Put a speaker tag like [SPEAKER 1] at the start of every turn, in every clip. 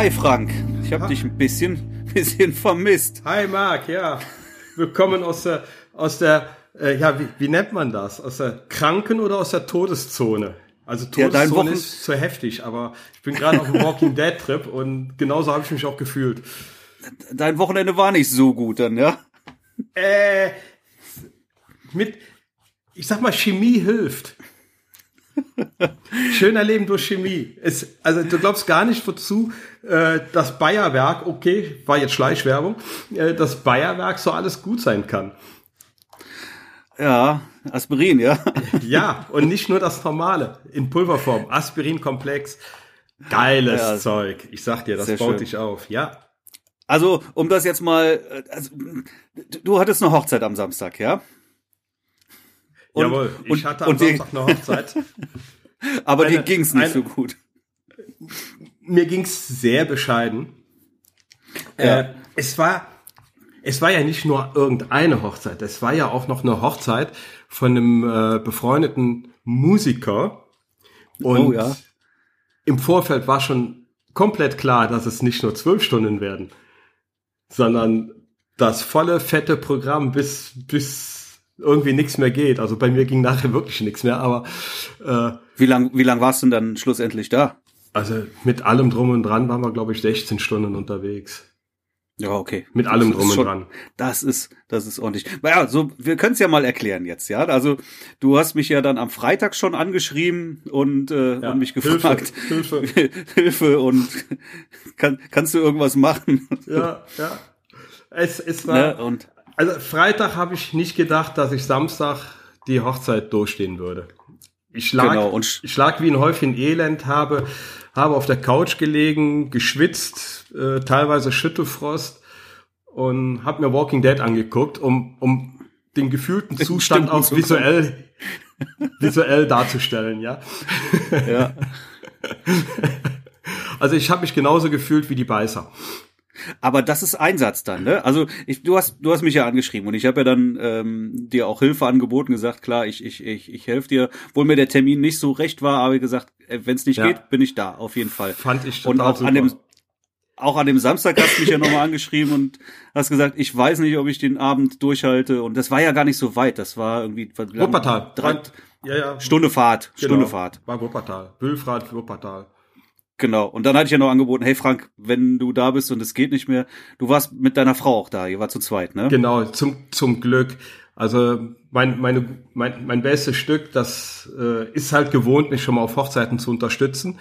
[SPEAKER 1] Hi Frank, ich habe dich ein bisschen, bisschen vermisst.
[SPEAKER 2] Hi Marc, ja. Willkommen aus der, aus der, äh, ja, wie, wie nennt man das? Aus der Kranken- oder aus der Todeszone? Also Todeszone ja, ist zu heftig, aber ich bin gerade auf einem Walking Dead Trip und genauso habe ich mich auch gefühlt.
[SPEAKER 1] Dein Wochenende war nicht so gut dann, ja?
[SPEAKER 2] Äh, mit, ich sag mal, Chemie hilft. Schöner Leben durch Chemie. Es, also du glaubst gar nicht, wozu äh, das Bayerwerk, okay, war jetzt Schleichwerbung, äh, das Bayerwerk so alles gut sein kann.
[SPEAKER 1] Ja, Aspirin, ja.
[SPEAKER 2] ja, und nicht nur das normale, in Pulverform, Aspirinkomplex. Geiles ja, Zeug. Ich sag dir, das baut schön. dich auf, ja.
[SPEAKER 1] Also, um das jetzt mal, äh, also, du hattest eine Hochzeit am Samstag, ja?
[SPEAKER 2] Und, Jawohl, ich und, hatte am Samstag eine Hochzeit.
[SPEAKER 1] Aber eine, dir ging's nicht eine, so gut.
[SPEAKER 2] Mir ging's sehr bescheiden. Ja. Äh, es war, es war ja nicht nur irgendeine Hochzeit, es war ja auch noch eine Hochzeit von einem äh, befreundeten Musiker. Und oh, ja. im Vorfeld war schon komplett klar, dass es nicht nur zwölf Stunden werden, sondern das volle, fette Programm bis, bis irgendwie nichts mehr geht. Also bei mir ging nachher wirklich nichts mehr, aber
[SPEAKER 1] äh, wie lang wie lang warst du denn dann schlussendlich da?
[SPEAKER 2] Also mit allem drum und dran waren wir glaube ich 16 Stunden unterwegs.
[SPEAKER 1] Ja, okay.
[SPEAKER 2] Mit allem drum und schon, dran.
[SPEAKER 1] Das ist, das ist ordentlich. Ja, so, wir können es ja mal erklären jetzt, ja. Also, du hast mich ja dann am Freitag schon angeschrieben und, äh, ja, und mich gefragt. Hilfe, Hilfe. Hilfe und kann, kannst du irgendwas machen?
[SPEAKER 2] Ja, ja. Es, es war, ne? und also Freitag habe ich nicht gedacht, dass ich Samstag die Hochzeit durchstehen würde. Ich lag, genau, und ich lag wie ein Häufchen Elend, habe, habe auf der Couch gelegen, geschwitzt, äh, teilweise Schüttelfrost und habe mir Walking Dead angeguckt, um, um den gefühlten Zustand auch visuell, visuell darzustellen, ja. Ja. also ich habe mich genauso gefühlt wie die Beißer.
[SPEAKER 1] Aber das ist Einsatz dann, ne? Also ich, du hast, du hast mich ja angeschrieben und ich habe ja dann ähm, dir auch Hilfe angeboten, gesagt, klar, ich, ich, ich, ich helfe dir, obwohl mir der Termin nicht so recht war, aber gesagt, äh, wenn es nicht ja. geht, bin ich da, auf jeden Fall.
[SPEAKER 2] Fand ich
[SPEAKER 1] total Und auch super. an dem auch an dem Samstag hast du mich ja nochmal angeschrieben und hast gesagt, ich weiß nicht, ob ich den Abend durchhalte. Und das war ja gar nicht so weit. Das war irgendwie
[SPEAKER 2] Wuppertal.
[SPEAKER 1] Drei, ja, ja. Stunde Fahrt. Genau. Stunde Fahrt.
[SPEAKER 2] War Wuppertal. Bülfrad, Wuppertal.
[SPEAKER 1] Genau. Und dann hatte ich ja noch angeboten, hey Frank, wenn du da bist und es geht nicht mehr, du warst mit deiner Frau auch da, ihr war zu zweit, ne?
[SPEAKER 2] Genau, zum, zum Glück. Also mein, meine, mein, mein bestes Stück, das äh, ist halt gewohnt, mich schon mal auf Hochzeiten zu unterstützen.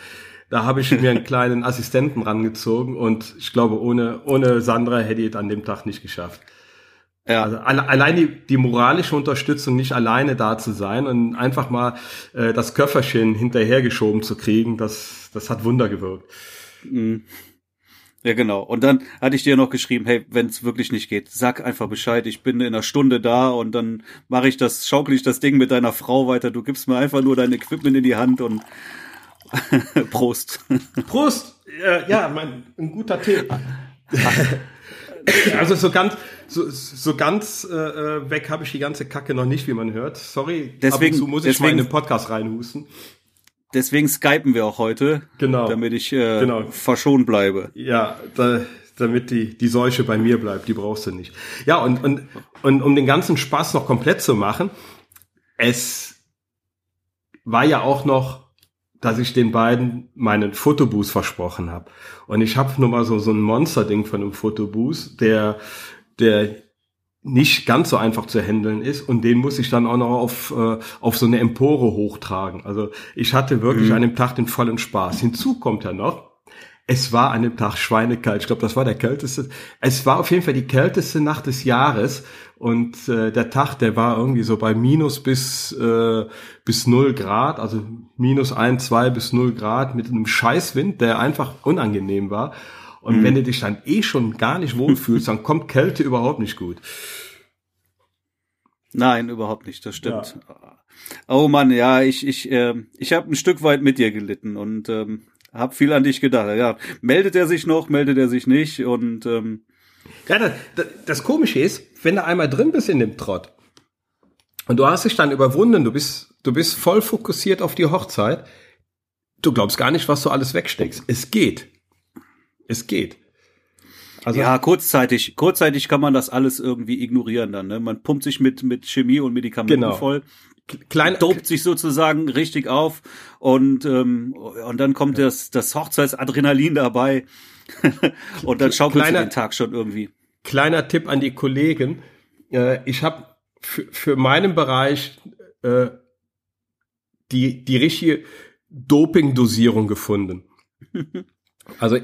[SPEAKER 2] Da habe ich mir einen kleinen Assistenten rangezogen und ich glaube, ohne, ohne Sandra hätte ich es an dem Tag nicht geschafft. Ja. Also allein die, die moralische Unterstützung, nicht alleine da zu sein und einfach mal äh, das Köfferchen hinterhergeschoben zu kriegen, das, das hat Wunder gewirkt. Mhm.
[SPEAKER 1] Ja, genau. Und dann hatte ich dir noch geschrieben, hey, wenn es wirklich nicht geht, sag einfach Bescheid. Ich bin in einer Stunde da und dann mache ich das, schaukel ich das Ding mit deiner Frau weiter. Du gibst mir einfach nur dein Equipment in die Hand und Prost.
[SPEAKER 2] Prost. Äh, ja, mein, ein guter Tee. also so ganz, so, so ganz äh, äh, weg habe ich die ganze Kacke noch nicht, wie man hört. Sorry,
[SPEAKER 1] deswegen,
[SPEAKER 2] ab und zu muss ich deswegen, mal in den Podcast reinhusten.
[SPEAKER 1] Deswegen skypen wir auch heute,
[SPEAKER 2] genau,
[SPEAKER 1] damit ich äh, genau. verschont bleibe.
[SPEAKER 2] Ja, da, damit die, die Seuche bei mir bleibt, die brauchst du nicht. Ja, und, und, und um den ganzen Spaß noch komplett zu machen, es war ja auch noch dass ich den beiden meinen Fotoboost versprochen habe. Und ich habe nur mal so, so ein Monster-Ding von einem Fotoboost, der, der nicht ganz so einfach zu handeln ist und den muss ich dann auch noch auf, äh, auf so eine Empore hochtragen. Also ich hatte wirklich mhm. an dem Tag den vollen Spaß. Hinzu kommt ja noch, es war an dem Tag schweinekalt. Ich glaube, das war der kälteste. Es war auf jeden Fall die kälteste Nacht des Jahres. Und äh, der Tag, der war irgendwie so bei minus bis, äh, bis null Grad, also minus ein, zwei bis null Grad mit einem Scheißwind, der einfach unangenehm war. Und mhm. wenn du dich dann eh schon gar nicht wohlfühlst, dann kommt Kälte überhaupt nicht gut.
[SPEAKER 1] Nein, überhaupt nicht, das stimmt. Ja. Oh Mann, ja, ich, ich, äh, ich habe ein Stück weit mit dir gelitten und ähm, hab viel an dich gedacht. Ja, meldet er sich noch, meldet er sich nicht und ähm,
[SPEAKER 2] ja, das, das Komische ist, wenn du einmal drin bist in dem Trott und du hast dich dann überwunden, du bist, du bist voll fokussiert auf die Hochzeit, du glaubst gar nicht, was du alles wegsteckst. Es geht. es geht.
[SPEAKER 1] Also ja, kurzzeitig, kurzzeitig kann man das alles irgendwie ignorieren dann. Ne? Man pumpt sich mit mit Chemie und Medikamenten genau. voll, klein dopt sich sozusagen richtig auf und ähm, und dann kommt das das Hochzeitsadrenalin dabei und dann schaukelt kleiner, den Tag schon irgendwie.
[SPEAKER 2] Kleiner Tipp an die Kollegen: äh, Ich habe für, für meinen Bereich äh, die die richtige Doping-Dosierung gefunden. Also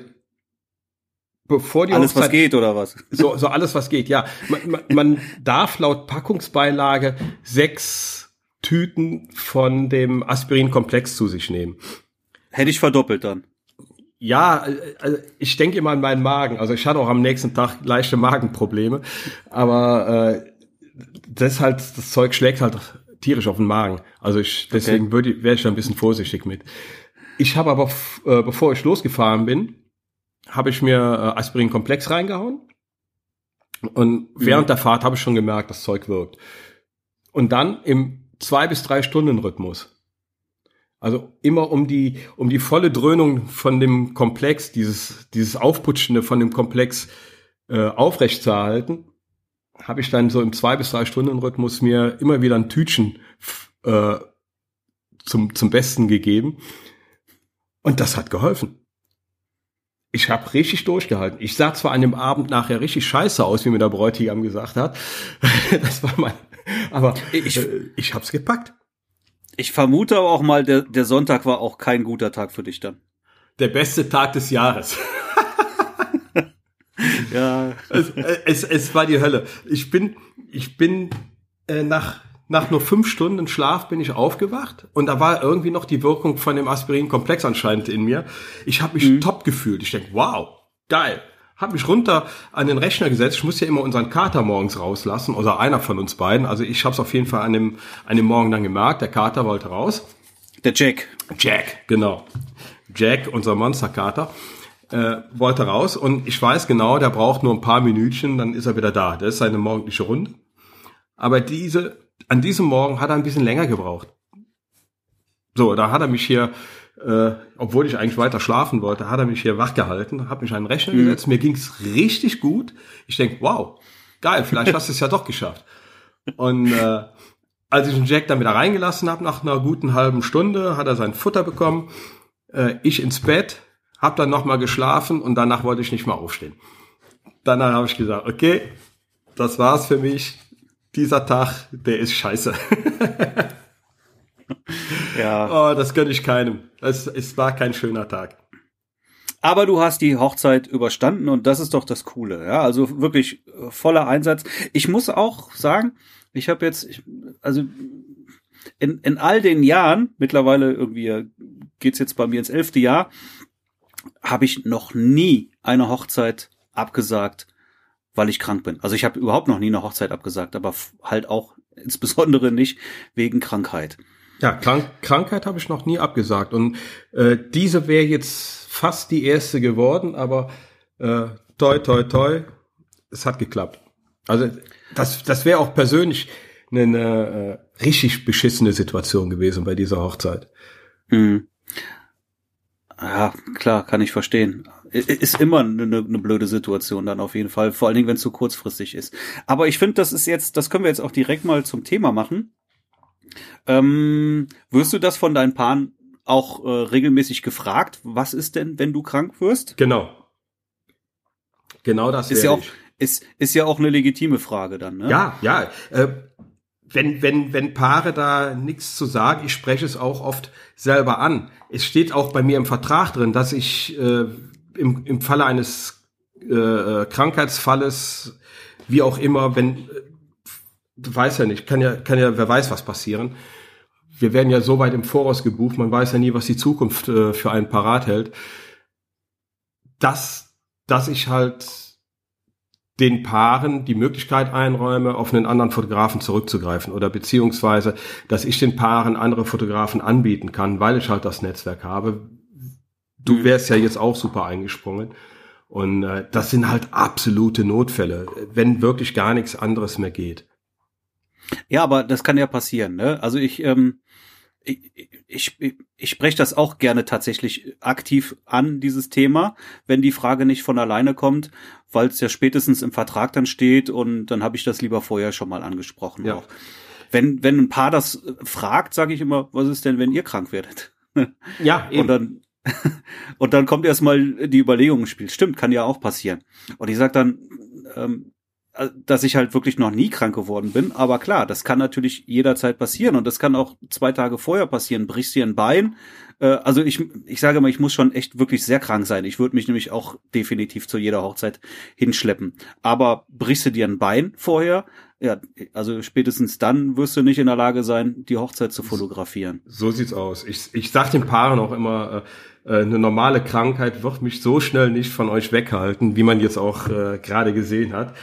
[SPEAKER 2] bevor die
[SPEAKER 1] alles Hochzeit, was geht oder was?
[SPEAKER 2] So, so alles was geht, ja. Man, man, man darf laut Packungsbeilage sechs Tüten von dem Aspirin-Komplex zu sich nehmen.
[SPEAKER 1] Hätte ich verdoppelt dann.
[SPEAKER 2] Ja, also ich denke immer an meinen Magen. Also ich hatte auch am nächsten Tag leichte Magenprobleme, aber äh, das ist halt, das Zeug schlägt halt tierisch auf den Magen. Also ich deswegen okay. würde wäre ich da ein bisschen vorsichtig mit. Ich habe aber, äh, bevor ich losgefahren bin, habe ich mir äh, Aspirin-Komplex reingehauen. Und während mhm. der Fahrt habe ich schon gemerkt, das Zeug wirkt. Und dann im zwei bis drei Stunden Rhythmus. Also immer um die, um die volle Dröhnung von dem Komplex, dieses, dieses Aufputschende von dem Komplex äh, aufrecht zu erhalten, habe ich dann so im zwei bis drei Stunden Rhythmus mir immer wieder ein Tütchen äh, zum, zum Besten gegeben. Und das hat geholfen ich habe richtig durchgehalten. Ich sah zwar an dem Abend nachher richtig scheiße aus, wie mir der Bräutigam gesagt hat. das war mein, aber ich, äh, ich hab's gepackt.
[SPEAKER 1] Ich vermute aber auch mal, der, der Sonntag war auch kein guter Tag für dich dann.
[SPEAKER 2] Der beste Tag des Jahres. ja. Es, es, es war die Hölle. Ich bin, ich bin äh, nach nach nur fünf Stunden Schlaf bin ich aufgewacht und da war irgendwie noch die Wirkung von dem Aspirin-Komplex anscheinend in mir. Ich habe mich mhm. top gefühlt. Ich denke, wow, geil. Hab mich runter an den Rechner gesetzt. Ich muss ja immer unseren Kater morgens rauslassen, oder einer von uns beiden. Also ich habe es auf jeden Fall an dem, an dem Morgen dann gemerkt. Der Kater wollte raus.
[SPEAKER 1] Der Jack.
[SPEAKER 2] Jack, genau. Jack, unser Monsterkater, äh, wollte raus und ich weiß genau, der braucht nur ein paar Minütchen, dann ist er wieder da. Das ist seine morgendliche Runde. Aber diese an diesem Morgen hat er ein bisschen länger gebraucht. So, da hat er mich hier, äh, obwohl ich eigentlich weiter schlafen wollte, hat er mich hier wach gehalten, hat mich an den Rechner mhm. gesetzt. Mir ging's richtig gut. Ich denk, wow, geil, vielleicht hast du es ja doch geschafft. Und äh, als ich den Jack dann wieder reingelassen habe, nach einer guten halben Stunde, hat er sein Futter bekommen. Äh, ich ins Bett, habe dann nochmal geschlafen und danach wollte ich nicht mehr aufstehen. Danach habe ich gesagt, okay, das war's für mich dieser Tag, der ist scheiße. ja. Oh, das gönne ich keinem. Es, es war kein schöner Tag.
[SPEAKER 1] Aber du hast die Hochzeit überstanden und das ist doch das Coole. Ja, also wirklich äh, voller Einsatz. Ich muss auch sagen, ich habe jetzt, ich, also in, in all den Jahren, mittlerweile irgendwie geht's jetzt bei mir ins elfte Jahr, habe ich noch nie eine Hochzeit abgesagt, weil ich krank bin. Also ich habe überhaupt noch nie eine Hochzeit abgesagt, aber halt auch insbesondere nicht wegen Krankheit.
[SPEAKER 2] Ja, Krank Krankheit habe ich noch nie abgesagt und äh, diese wäre jetzt fast die erste geworden, aber äh, toi toi toi, es hat geklappt. Also das das wäre auch persönlich eine, eine äh, richtig beschissene Situation gewesen bei dieser Hochzeit.
[SPEAKER 1] Mhm. Ja, klar, kann ich verstehen ist immer eine, eine blöde Situation dann auf jeden Fall, vor allen Dingen, wenn es zu kurzfristig ist. Aber ich finde, das ist jetzt, das können wir jetzt auch direkt mal zum Thema machen. Ähm, wirst du das von deinen Paaren auch äh, regelmäßig gefragt? Was ist denn, wenn du krank wirst?
[SPEAKER 2] Genau. Genau das
[SPEAKER 1] ist ja auch ist ist ja auch eine legitime Frage dann. Ne?
[SPEAKER 2] Ja, ja. Äh, wenn wenn wenn Paare da nichts zu sagen, ich spreche es auch oft selber an. Es steht auch bei mir im Vertrag drin, dass ich äh, im, im Falle eines äh, Krankheitsfalles, wie auch immer, wenn, du weißt ja nicht, kann ja, kann ja, wer weiß, was passieren. Wir werden ja so weit im Voraus gebucht, man weiß ja nie, was die Zukunft äh, für einen parat hält. Dass, dass ich halt den Paaren die Möglichkeit einräume, auf einen anderen Fotografen zurückzugreifen oder beziehungsweise, dass ich den Paaren andere Fotografen anbieten kann, weil ich halt das Netzwerk habe, Du mhm. wärst ja jetzt auch super eingesprungen. Und äh, das sind halt absolute Notfälle, wenn wirklich gar nichts anderes mehr geht.
[SPEAKER 1] Ja, aber das kann ja passieren. Ne? Also ich, ähm, ich, ich, ich spreche das auch gerne tatsächlich aktiv an, dieses Thema, wenn die Frage nicht von alleine kommt, weil es ja spätestens im Vertrag dann steht und dann habe ich das lieber vorher schon mal angesprochen. Ja. Auch. Wenn, wenn ein Paar das fragt, sage ich immer, was ist denn, wenn ihr krank werdet?
[SPEAKER 2] Ja,
[SPEAKER 1] eben. Und dann, und dann kommt erstmal die Überlegung ins Spiel. Stimmt, kann ja auch passieren. Und ich sag dann, ähm, äh, dass ich halt wirklich noch nie krank geworden bin. Aber klar, das kann natürlich jederzeit passieren und das kann auch zwei Tage vorher passieren. Brichst dir ein Bein. Äh, also ich, ich sage mal, ich muss schon echt wirklich sehr krank sein. Ich würde mich nämlich auch definitiv zu jeder Hochzeit hinschleppen. Aber brichst du dir ein Bein vorher, ja, also spätestens dann wirst du nicht in der Lage sein, die Hochzeit zu fotografieren.
[SPEAKER 2] So sieht's aus. Ich, ich sag den Paaren auch immer, äh, äh eine normale Krankheit wird mich so schnell nicht von euch weghalten, wie man jetzt auch äh, gerade gesehen hat.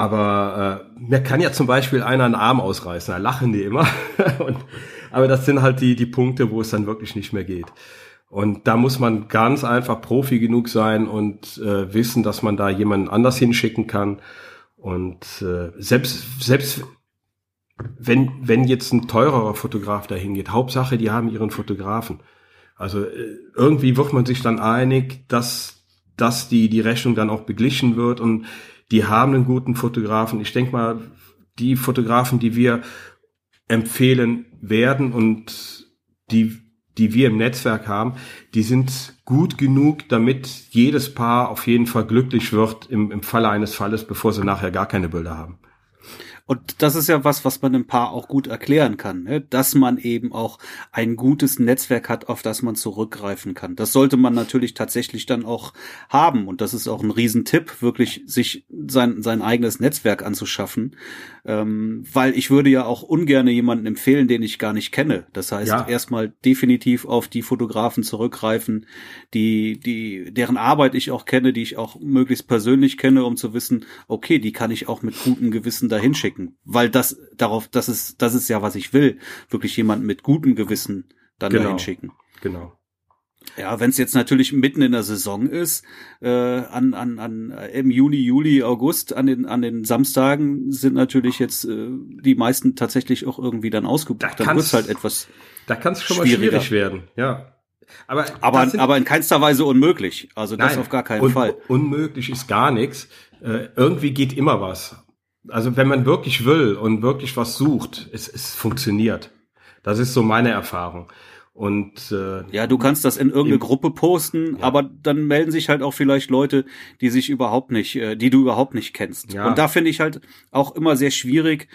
[SPEAKER 2] Aber äh, mir kann ja zum Beispiel einer einen Arm ausreißen, da lachen die immer. und, aber das sind halt die, die Punkte, wo es dann wirklich nicht mehr geht. Und da muss man ganz einfach Profi genug sein und äh, wissen, dass man da jemanden anders hinschicken kann. Und äh, selbst, selbst wenn, wenn jetzt ein teurerer Fotograf dahin geht, Hauptsache, die haben ihren Fotografen. Also äh, irgendwie wird man sich dann einig, dass, dass die, die Rechnung dann auch beglichen wird und die haben einen guten Fotografen. Ich denke mal, die Fotografen, die wir empfehlen werden und die, die wir im Netzwerk haben, die sind gut genug, damit jedes Paar auf jeden Fall glücklich wird im, im Falle eines Falles, bevor sie nachher gar keine Bilder haben.
[SPEAKER 1] Und das ist ja was, was man ein Paar auch gut erklären kann, ne? dass man eben auch ein gutes Netzwerk hat, auf das man zurückgreifen kann. Das sollte man natürlich tatsächlich dann auch haben. Und das ist auch ein Riesentipp, wirklich sich sein, sein eigenes Netzwerk anzuschaffen. Ähm, weil ich würde ja auch ungern jemanden empfehlen, den ich gar nicht kenne. Das heißt, ja. erstmal definitiv auf die Fotografen zurückgreifen, die, die, deren Arbeit ich auch kenne, die ich auch möglichst persönlich kenne, um zu wissen, okay, die kann ich auch mit gutem Gewissen dahin schicken schicken, weil das darauf, das ist, das ist ja, was ich will, wirklich jemanden mit gutem Gewissen dann genau. dahin schicken.
[SPEAKER 2] Genau.
[SPEAKER 1] Ja, wenn es jetzt natürlich mitten in der Saison ist, äh, an, an, an im Juni, Juli, August, an den, an den Samstagen sind natürlich jetzt äh, die meisten tatsächlich auch irgendwie dann ausgebucht. Da dann wird's halt etwas.
[SPEAKER 2] Da kann es schon mal schwierig werden, ja.
[SPEAKER 1] Aber, aber, aber in keinster Weise unmöglich. Also das nein, auf gar keinen
[SPEAKER 2] un
[SPEAKER 1] Fall.
[SPEAKER 2] Unmöglich ist gar nichts. Äh, irgendwie geht immer was. Also wenn man wirklich will und wirklich was sucht, es, es funktioniert. Das ist so meine Erfahrung. Und
[SPEAKER 1] äh, ja, du kannst das in irgendeine im, Gruppe posten, ja. aber dann melden sich halt auch vielleicht Leute, die sich überhaupt nicht, äh, die du überhaupt nicht kennst. Ja. Und da finde ich halt auch immer sehr schwierig.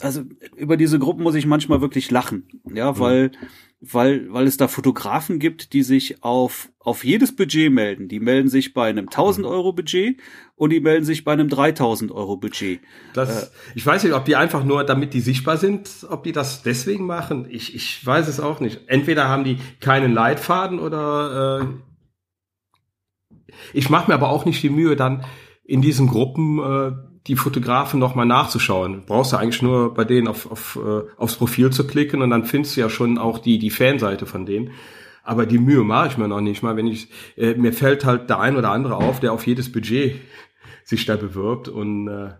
[SPEAKER 1] Also über diese Gruppen muss ich manchmal wirklich lachen, ja, weil mhm weil, weil es da Fotografen gibt, die sich auf, auf jedes Budget melden. Die melden sich bei einem 1000 mhm. Euro Budget und die melden sich bei einem 3000 Euro Budget.
[SPEAKER 2] Das, äh, ich weiß nicht, ob die einfach nur, damit die sichtbar sind, ob die das deswegen machen. Ich, ich weiß es auch nicht. Entweder haben die keinen Leitfaden oder äh, ich mache mir aber auch nicht die Mühe, dann in diesen Gruppen äh, die Fotografen nochmal nachzuschauen. Du brauchst ja eigentlich nur bei denen auf, auf, äh, aufs Profil zu klicken und dann findest du ja schon auch die, die Fanseite von denen. Aber die Mühe mache ich mir noch nicht mal, wenn ich, äh, mir fällt halt der ein oder andere auf, der auf jedes Budget sich da bewirbt und äh,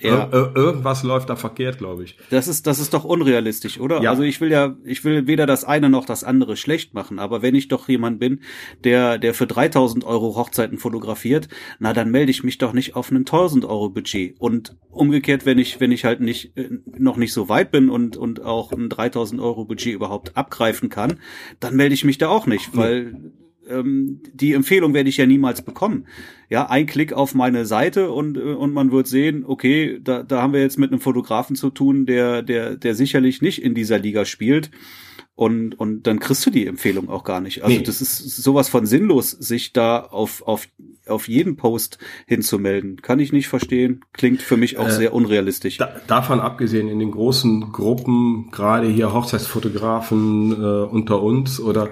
[SPEAKER 2] ja. Ir irgendwas läuft da verkehrt, glaube ich.
[SPEAKER 1] Das ist, das ist doch unrealistisch, oder? Ja. Also ich will ja, ich will weder das eine noch das andere schlecht machen, aber wenn ich doch jemand bin, der, der für 3000 Euro Hochzeiten fotografiert, na, dann melde ich mich doch nicht auf einen 1000 Euro Budget. Und umgekehrt, wenn ich, wenn ich halt nicht, äh, noch nicht so weit bin und, und auch ein 3000 Euro Budget überhaupt abgreifen kann, dann melde ich mich da auch nicht, weil, ja ähm, die Empfehlung werde ich ja niemals bekommen. Ja, ein Klick auf meine Seite und, äh, und man wird sehen, okay, da, da haben wir jetzt mit einem Fotografen zu tun, der, der, der sicherlich nicht in dieser Liga spielt. Und, und dann kriegst du die Empfehlung auch gar nicht. Also nee. das ist sowas von sinnlos, sich da auf, auf, auf jeden Post hinzumelden. Kann ich nicht verstehen. Klingt für mich auch äh, sehr unrealistisch. Da,
[SPEAKER 2] davon abgesehen, in den großen Gruppen, gerade hier Hochzeitsfotografen äh, unter uns oder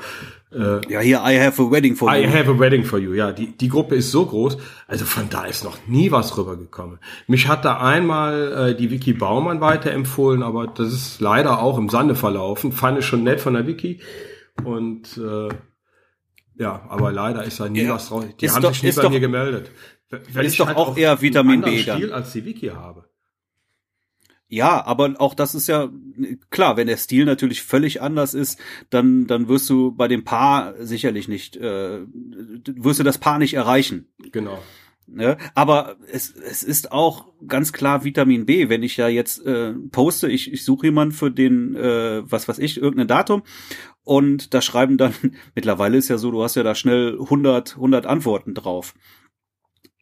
[SPEAKER 1] äh, ja, hier I have a wedding for
[SPEAKER 2] I you. I have a wedding for you. Ja, die, die Gruppe ist so groß. Also von da ist noch nie was rübergekommen. Mich hat da einmal äh, die Vicky Baumann weiterempfohlen, aber das ist leider auch im Sande verlaufen. Fand ich schon nett von der Vicky. Und äh, ja, aber leider ist da nie ja, was draus. Die haben doch, sich nie bei doch, mir gemeldet.
[SPEAKER 1] Weil ist doch halt auch eher Vitamin B
[SPEAKER 2] Stil als die Vicky habe.
[SPEAKER 1] Ja, aber auch das ist ja klar, wenn der Stil natürlich völlig anders ist, dann dann wirst du bei dem Paar sicherlich nicht äh, wirst du das Paar nicht erreichen.
[SPEAKER 2] Genau.
[SPEAKER 1] Ne? Aber es, es ist auch ganz klar Vitamin B, wenn ich ja jetzt äh, poste, ich, ich suche jemanden für den, äh, was weiß ich, irgendein Datum und da schreiben dann, mittlerweile ist ja so, du hast ja da schnell 100, 100 Antworten drauf.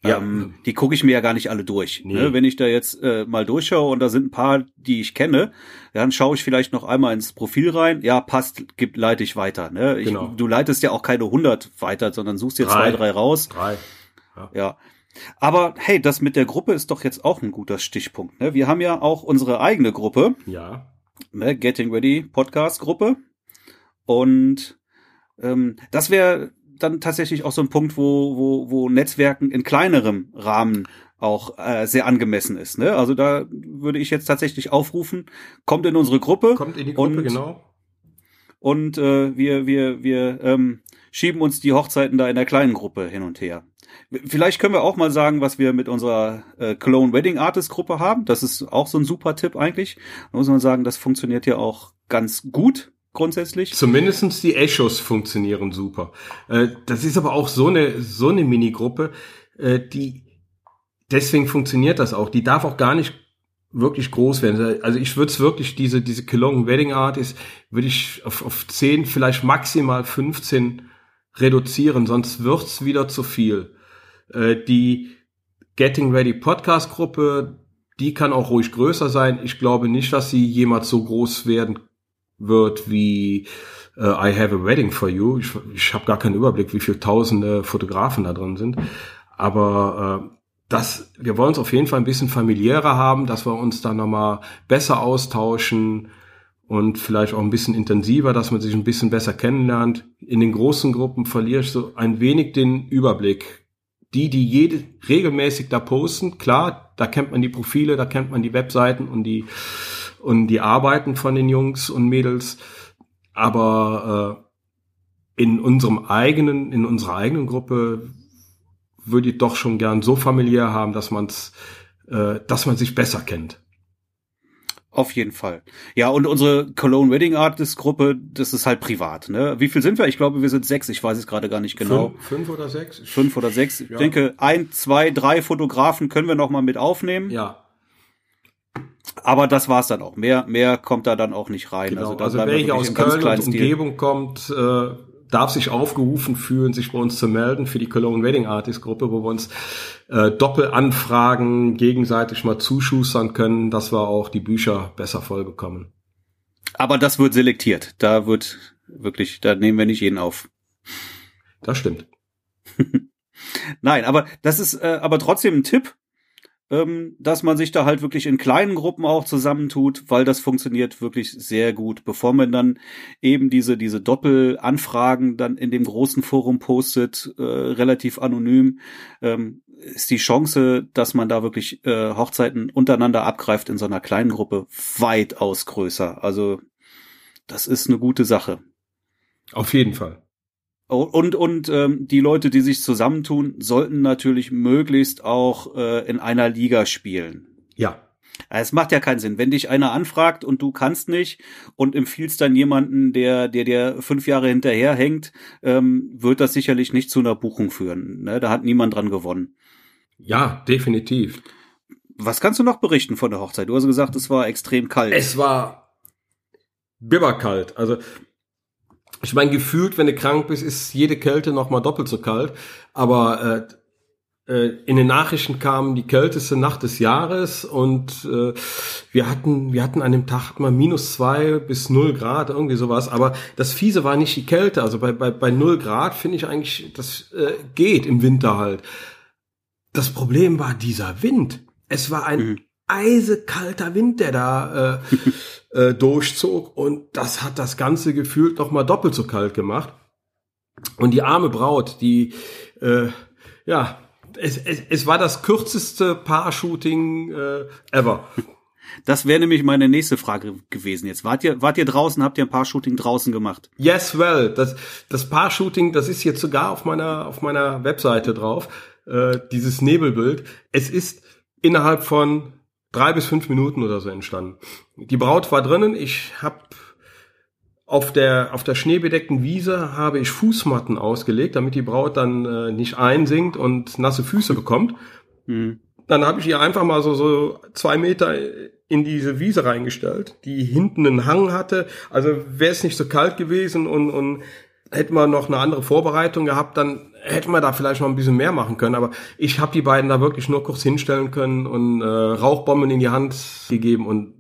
[SPEAKER 1] Ja. Ähm, die gucke ich mir ja gar nicht alle durch. Nee. Ne? Wenn ich da jetzt äh, mal durchschaue und da sind ein paar, die ich kenne, dann schaue ich vielleicht noch einmal ins Profil rein. Ja, passt, gibt, leite ich weiter. Ne? Ich, genau. Du leitest ja auch keine 100 weiter, sondern suchst dir drei. zwei, drei raus.
[SPEAKER 2] Drei.
[SPEAKER 1] Ja. ja. Aber hey, das mit der Gruppe ist doch jetzt auch ein guter Stichpunkt. Ne? Wir haben ja auch unsere eigene Gruppe.
[SPEAKER 2] Ja.
[SPEAKER 1] Ne? Getting Ready Podcast Gruppe. Und ähm, das wäre dann tatsächlich auch so ein Punkt, wo, wo, wo Netzwerken in kleinerem Rahmen auch äh, sehr angemessen ist. Ne? Also da würde ich jetzt tatsächlich aufrufen, kommt in unsere Gruppe.
[SPEAKER 2] Kommt in die Gruppe, und, genau.
[SPEAKER 1] Und äh, wir, wir, wir ähm, schieben uns die Hochzeiten da in der kleinen Gruppe hin und her. Vielleicht können wir auch mal sagen, was wir mit unserer äh, Cologne Wedding Artist Gruppe haben. Das ist auch so ein super Tipp eigentlich. Da muss man sagen, das funktioniert ja auch ganz gut grundsätzlich.
[SPEAKER 2] Zumindestens die Echos funktionieren super. Äh, das ist aber auch so eine, so eine Minigruppe, äh, die, deswegen funktioniert das auch. Die darf auch gar nicht wirklich groß werden. Also ich würde es wirklich, diese, diese Cologne Wedding Artist, würde ich auf, auf 10, vielleicht maximal 15 reduzieren, sonst wird's wieder zu viel. Äh, die Getting Ready Podcast Gruppe, die kann auch ruhig größer sein. Ich glaube nicht, dass sie jemals so groß werden wird wie äh, I Have a Wedding for You. Ich, ich habe gar keinen Überblick, wie viele tausende Fotografen da drin sind. Aber äh, das, wir wollen es auf jeden Fall ein bisschen familiärer haben, dass wir uns da nochmal besser austauschen und vielleicht auch ein bisschen intensiver, dass man sich ein bisschen besser kennenlernt. In den großen Gruppen verliere ich so ein wenig den Überblick. Die, die jede regelmäßig da posten, klar, da kennt man die Profile, da kennt man die Webseiten und die und die Arbeiten von den Jungs und Mädels, aber äh, in unserem eigenen, in unserer eigenen Gruppe würde ich doch schon gern so familiär haben, dass man's, äh, dass man sich besser kennt.
[SPEAKER 1] Auf jeden Fall. Ja, und unsere Cologne Wedding Artist Gruppe, das ist halt privat, ne? Wie viel sind wir? Ich glaube, wir sind sechs. Ich weiß es gerade gar nicht genau.
[SPEAKER 2] Fünf, fünf oder sechs?
[SPEAKER 1] Fünf oder sechs. Ja. Ich denke, ein, zwei, drei Fotografen können wir noch mal mit aufnehmen.
[SPEAKER 2] Ja.
[SPEAKER 1] Aber das war's dann auch. Mehr, mehr kommt da dann auch nicht rein.
[SPEAKER 2] Genau. Also, also wer hier aus Köln und Umgebung kommt, äh, darf sich aufgerufen fühlen, sich bei uns zu melden für die Cologne Wedding Artist Gruppe, wo wir uns äh, Doppelanfragen gegenseitig mal zuschustern können, dass wir auch die Bücher besser voll bekommen.
[SPEAKER 1] Aber das wird selektiert. Da wird wirklich, da nehmen wir nicht jeden auf.
[SPEAKER 2] Das stimmt.
[SPEAKER 1] Nein, aber das ist äh, aber trotzdem ein Tipp, ähm, dass man sich da halt wirklich in kleinen Gruppen auch zusammentut, weil das funktioniert wirklich sehr gut. Bevor man dann eben diese, diese Doppelanfragen dann in dem großen Forum postet, äh, relativ anonym, ähm, ist die Chance, dass man da wirklich äh, Hochzeiten untereinander abgreift in so einer kleinen Gruppe weitaus größer. Also das ist eine gute Sache.
[SPEAKER 2] Auf jeden Fall.
[SPEAKER 1] Und, und ähm, die Leute, die sich zusammentun, sollten natürlich möglichst auch äh, in einer Liga spielen.
[SPEAKER 2] Ja.
[SPEAKER 1] Es macht ja keinen Sinn, wenn dich einer anfragt und du kannst nicht und empfiehlst dann jemanden, der der der fünf Jahre hinterherhängt, ähm, wird das sicherlich nicht zu einer Buchung führen. Ne? Da hat niemand dran gewonnen.
[SPEAKER 2] Ja, definitiv.
[SPEAKER 1] Was kannst du noch berichten von der Hochzeit? Du hast gesagt, es war extrem kalt.
[SPEAKER 2] Es war bibberkalt. Also ich meine, gefühlt, wenn du krank bist, ist jede Kälte noch mal doppelt so kalt. Aber äh, äh, in den Nachrichten kam die kälteste Nacht des Jahres und äh, wir hatten wir hatten an dem Tag mal minus zwei bis null Grad irgendwie sowas. Aber das Fiese war nicht die Kälte. Also bei bei, bei null Grad finde ich eigentlich, das äh, geht im Winter halt. Das Problem war dieser Wind. Es war ein mhm eisekalter Wind, der da äh, äh, durchzog und das hat das Ganze gefühlt noch mal doppelt so kalt gemacht. Und die arme Braut, die äh, ja, es, es, es war das kürzeste Paar-Shooting äh, ever.
[SPEAKER 1] Das wäre nämlich meine nächste Frage gewesen jetzt. Wart ihr, wart ihr draußen, habt ihr ein Paar-Shooting draußen gemacht?
[SPEAKER 2] Yes, well. Das, das Paar-Shooting, das ist jetzt sogar auf meiner, auf meiner Webseite drauf, äh, dieses Nebelbild. Es ist innerhalb von drei bis fünf Minuten oder so entstanden. Die Braut war drinnen, ich habe auf der, auf der schneebedeckten Wiese habe ich Fußmatten ausgelegt, damit die Braut dann äh, nicht einsinkt und nasse Füße bekommt. Mhm. Dann habe ich ihr einfach mal so, so zwei Meter in diese Wiese reingestellt, die hinten einen Hang hatte. Also wäre es nicht so kalt gewesen und, und hätten wir noch eine andere Vorbereitung gehabt, dann hätten wir da vielleicht noch ein bisschen mehr machen können. Aber ich habe die beiden da wirklich nur kurz hinstellen können und äh, Rauchbomben in die Hand gegeben und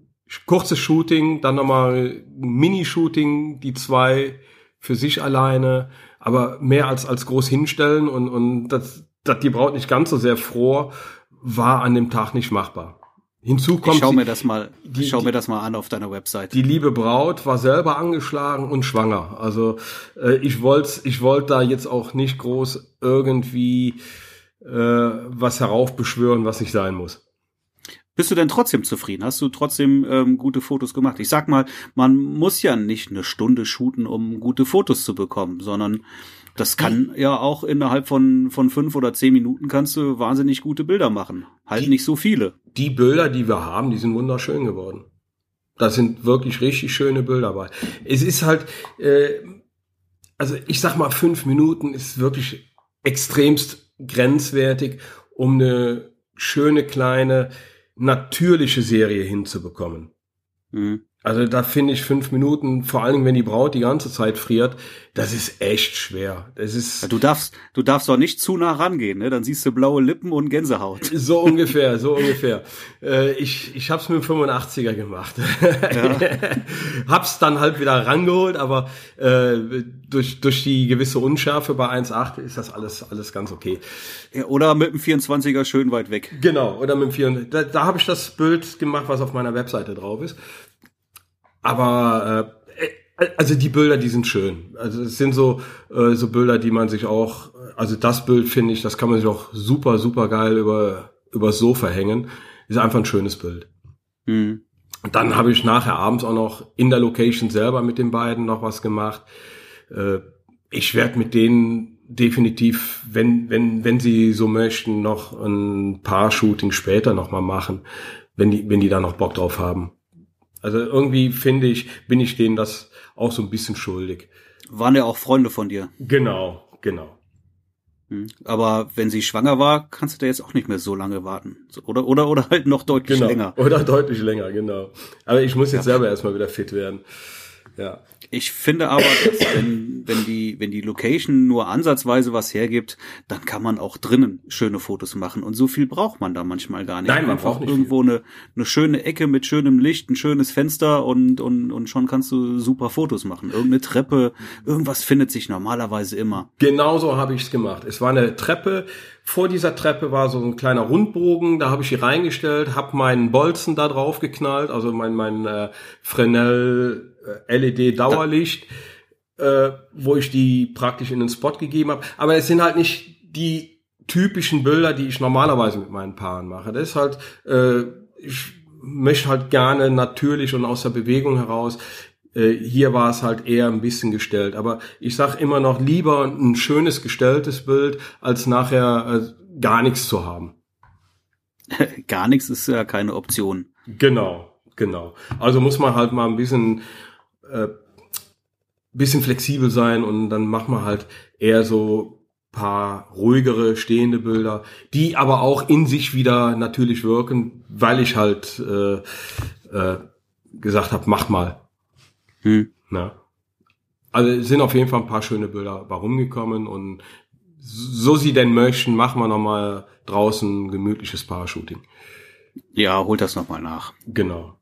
[SPEAKER 2] kurzes Shooting, dann nochmal Mini-Shooting, die zwei für sich alleine, aber mehr als als groß hinstellen und und das, das die Braut nicht ganz so sehr froh war an dem Tag nicht machbar. Hinzu kommt. Ich
[SPEAKER 1] schau mir das mal, die, schau mir das mal an auf deiner Website.
[SPEAKER 2] Die liebe Braut war selber angeschlagen und schwanger. Also äh, ich wollte, ich wollte da jetzt auch nicht groß irgendwie äh, was heraufbeschwören, was nicht sein muss.
[SPEAKER 1] Bist du denn trotzdem zufrieden? Hast du trotzdem ähm, gute Fotos gemacht? Ich sag mal, man muss ja nicht eine Stunde shooten, um gute Fotos zu bekommen, sondern das kann ja auch innerhalb von, von fünf oder zehn Minuten kannst du wahnsinnig gute Bilder machen. Halt die, nicht so viele.
[SPEAKER 2] Die Bilder, die wir haben, die sind wunderschön geworden. Da sind wirklich richtig schöne Bilder dabei. Es ist halt, äh, also ich sag mal, fünf Minuten ist wirklich extremst grenzwertig, um eine schöne kleine natürliche Serie hinzubekommen. Mhm. Also da finde ich fünf Minuten, vor allen Dingen, wenn die Braut die ganze Zeit friert, das ist echt schwer. Das ist.
[SPEAKER 1] Ja, du darfst, du darfst doch nicht zu nah rangehen, ne? Dann siehst du blaue Lippen und Gänsehaut.
[SPEAKER 2] So ungefähr, so ungefähr. Äh, ich, ich hab's mit dem 85er gemacht. Ja. hab's dann halt wieder rangeholt, aber äh, durch, durch die gewisse Unschärfe bei 1,8 ist das alles, alles ganz okay.
[SPEAKER 1] Ja, oder mit dem 24er schön weit weg.
[SPEAKER 2] Genau, oder mit dem 24 Da, da habe ich das Bild gemacht, was auf meiner Webseite drauf ist. Aber äh, also die Bilder, die sind schön. Also es sind so äh, so Bilder, die man sich auch, also das Bild finde ich, das kann man sich auch super super geil über über Sofa hängen. Ist einfach ein schönes Bild. Mhm. Und dann habe ich nachher abends auch noch in der Location selber mit den beiden noch was gemacht. Äh, ich werde mit denen definitiv, wenn wenn wenn sie so möchten, noch ein paar Shootings später noch mal machen, wenn die wenn die da noch Bock drauf haben. Also irgendwie finde ich, bin ich denen das auch so ein bisschen schuldig.
[SPEAKER 1] Waren ja auch Freunde von dir.
[SPEAKER 2] Genau, genau.
[SPEAKER 1] Hm. Aber wenn sie schwanger war, kannst du da jetzt auch nicht mehr so lange warten. Oder, oder, oder halt noch deutlich
[SPEAKER 2] genau.
[SPEAKER 1] länger.
[SPEAKER 2] Oder deutlich länger, genau. Aber ich muss jetzt ja. selber erstmal wieder fit werden. Ja.
[SPEAKER 1] Ich finde aber, dass wenn, wenn die, wenn die Location nur ansatzweise was hergibt, dann kann man auch drinnen schöne Fotos machen. Und so viel braucht man da manchmal gar nicht.
[SPEAKER 2] Nein, man braucht
[SPEAKER 1] nicht irgendwo eine, eine schöne Ecke mit schönem Licht, ein schönes Fenster und, und, und schon kannst du super Fotos machen. Irgendeine Treppe, irgendwas findet sich normalerweise immer.
[SPEAKER 2] Genauso habe ich es gemacht. Es war eine Treppe, vor dieser Treppe war so ein kleiner Rundbogen, da habe ich hier reingestellt, habe meinen Bolzen da drauf geknallt, also mein, mein äh, Fresnel LED-Dauerlicht, äh, wo ich die praktisch in den Spot gegeben habe. Aber es sind halt nicht die typischen Bilder, die ich normalerweise mit meinen Paaren mache. Das ist halt, äh, ich möchte halt gerne natürlich und aus der Bewegung heraus. Äh, hier war es halt eher ein bisschen gestellt. Aber ich sag immer noch lieber ein schönes gestelltes Bild, als nachher äh, gar nichts zu haben.
[SPEAKER 1] gar nichts ist ja keine Option.
[SPEAKER 2] Genau, genau. Also muss man halt mal ein bisschen äh, bisschen flexibel sein und dann machen wir halt eher so paar ruhigere stehende Bilder, die aber auch in sich wieder natürlich wirken, weil ich halt äh, äh, gesagt habe, mach mal. Hm. Na? Also es sind auf jeden Fall ein paar schöne Bilder rumgekommen und so sie denn möchten, machen wir nochmal draußen gemütliches Paar-Shooting.
[SPEAKER 1] Ja, holt das nochmal nach.
[SPEAKER 2] Genau.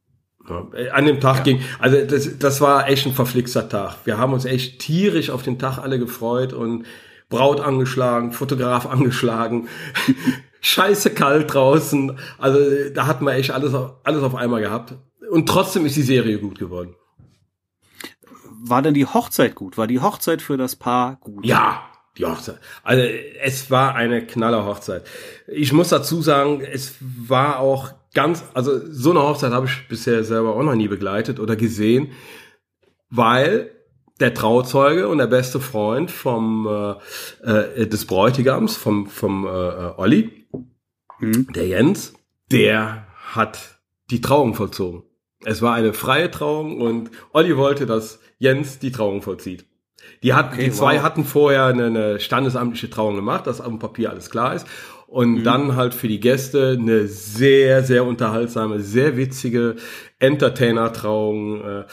[SPEAKER 2] Ja, an dem Tag ja. ging, also das, das war echt ein verflixter Tag. Wir haben uns echt tierisch auf den Tag alle gefreut und Braut angeschlagen, Fotograf angeschlagen, scheiße kalt draußen. Also da hatten wir echt alles, alles auf einmal gehabt. Und trotzdem ist die Serie gut geworden.
[SPEAKER 1] War denn die Hochzeit gut? War die Hochzeit für das Paar gut?
[SPEAKER 2] Ja, die Hochzeit. Also es war eine knaller Hochzeit. Ich muss dazu sagen, es war auch ganz, also so eine Hochzeit habe ich bisher selber auch noch nie begleitet oder gesehen, weil der Trauzeuge und der beste Freund vom äh, äh, des Bräutigams, vom vom äh, äh Olli, mhm. der Jens, der hat die Trauung vollzogen. Es war eine freie Trauung und Olli wollte, dass Jens die Trauung vollzieht. Die, hatten, okay, die zwei wow. hatten vorher eine, eine standesamtliche Trauung gemacht, dass auf dem Papier alles klar ist. Und mhm. dann halt für die Gäste eine sehr, sehr unterhaltsame, sehr witzige Entertainer-Trauung äh,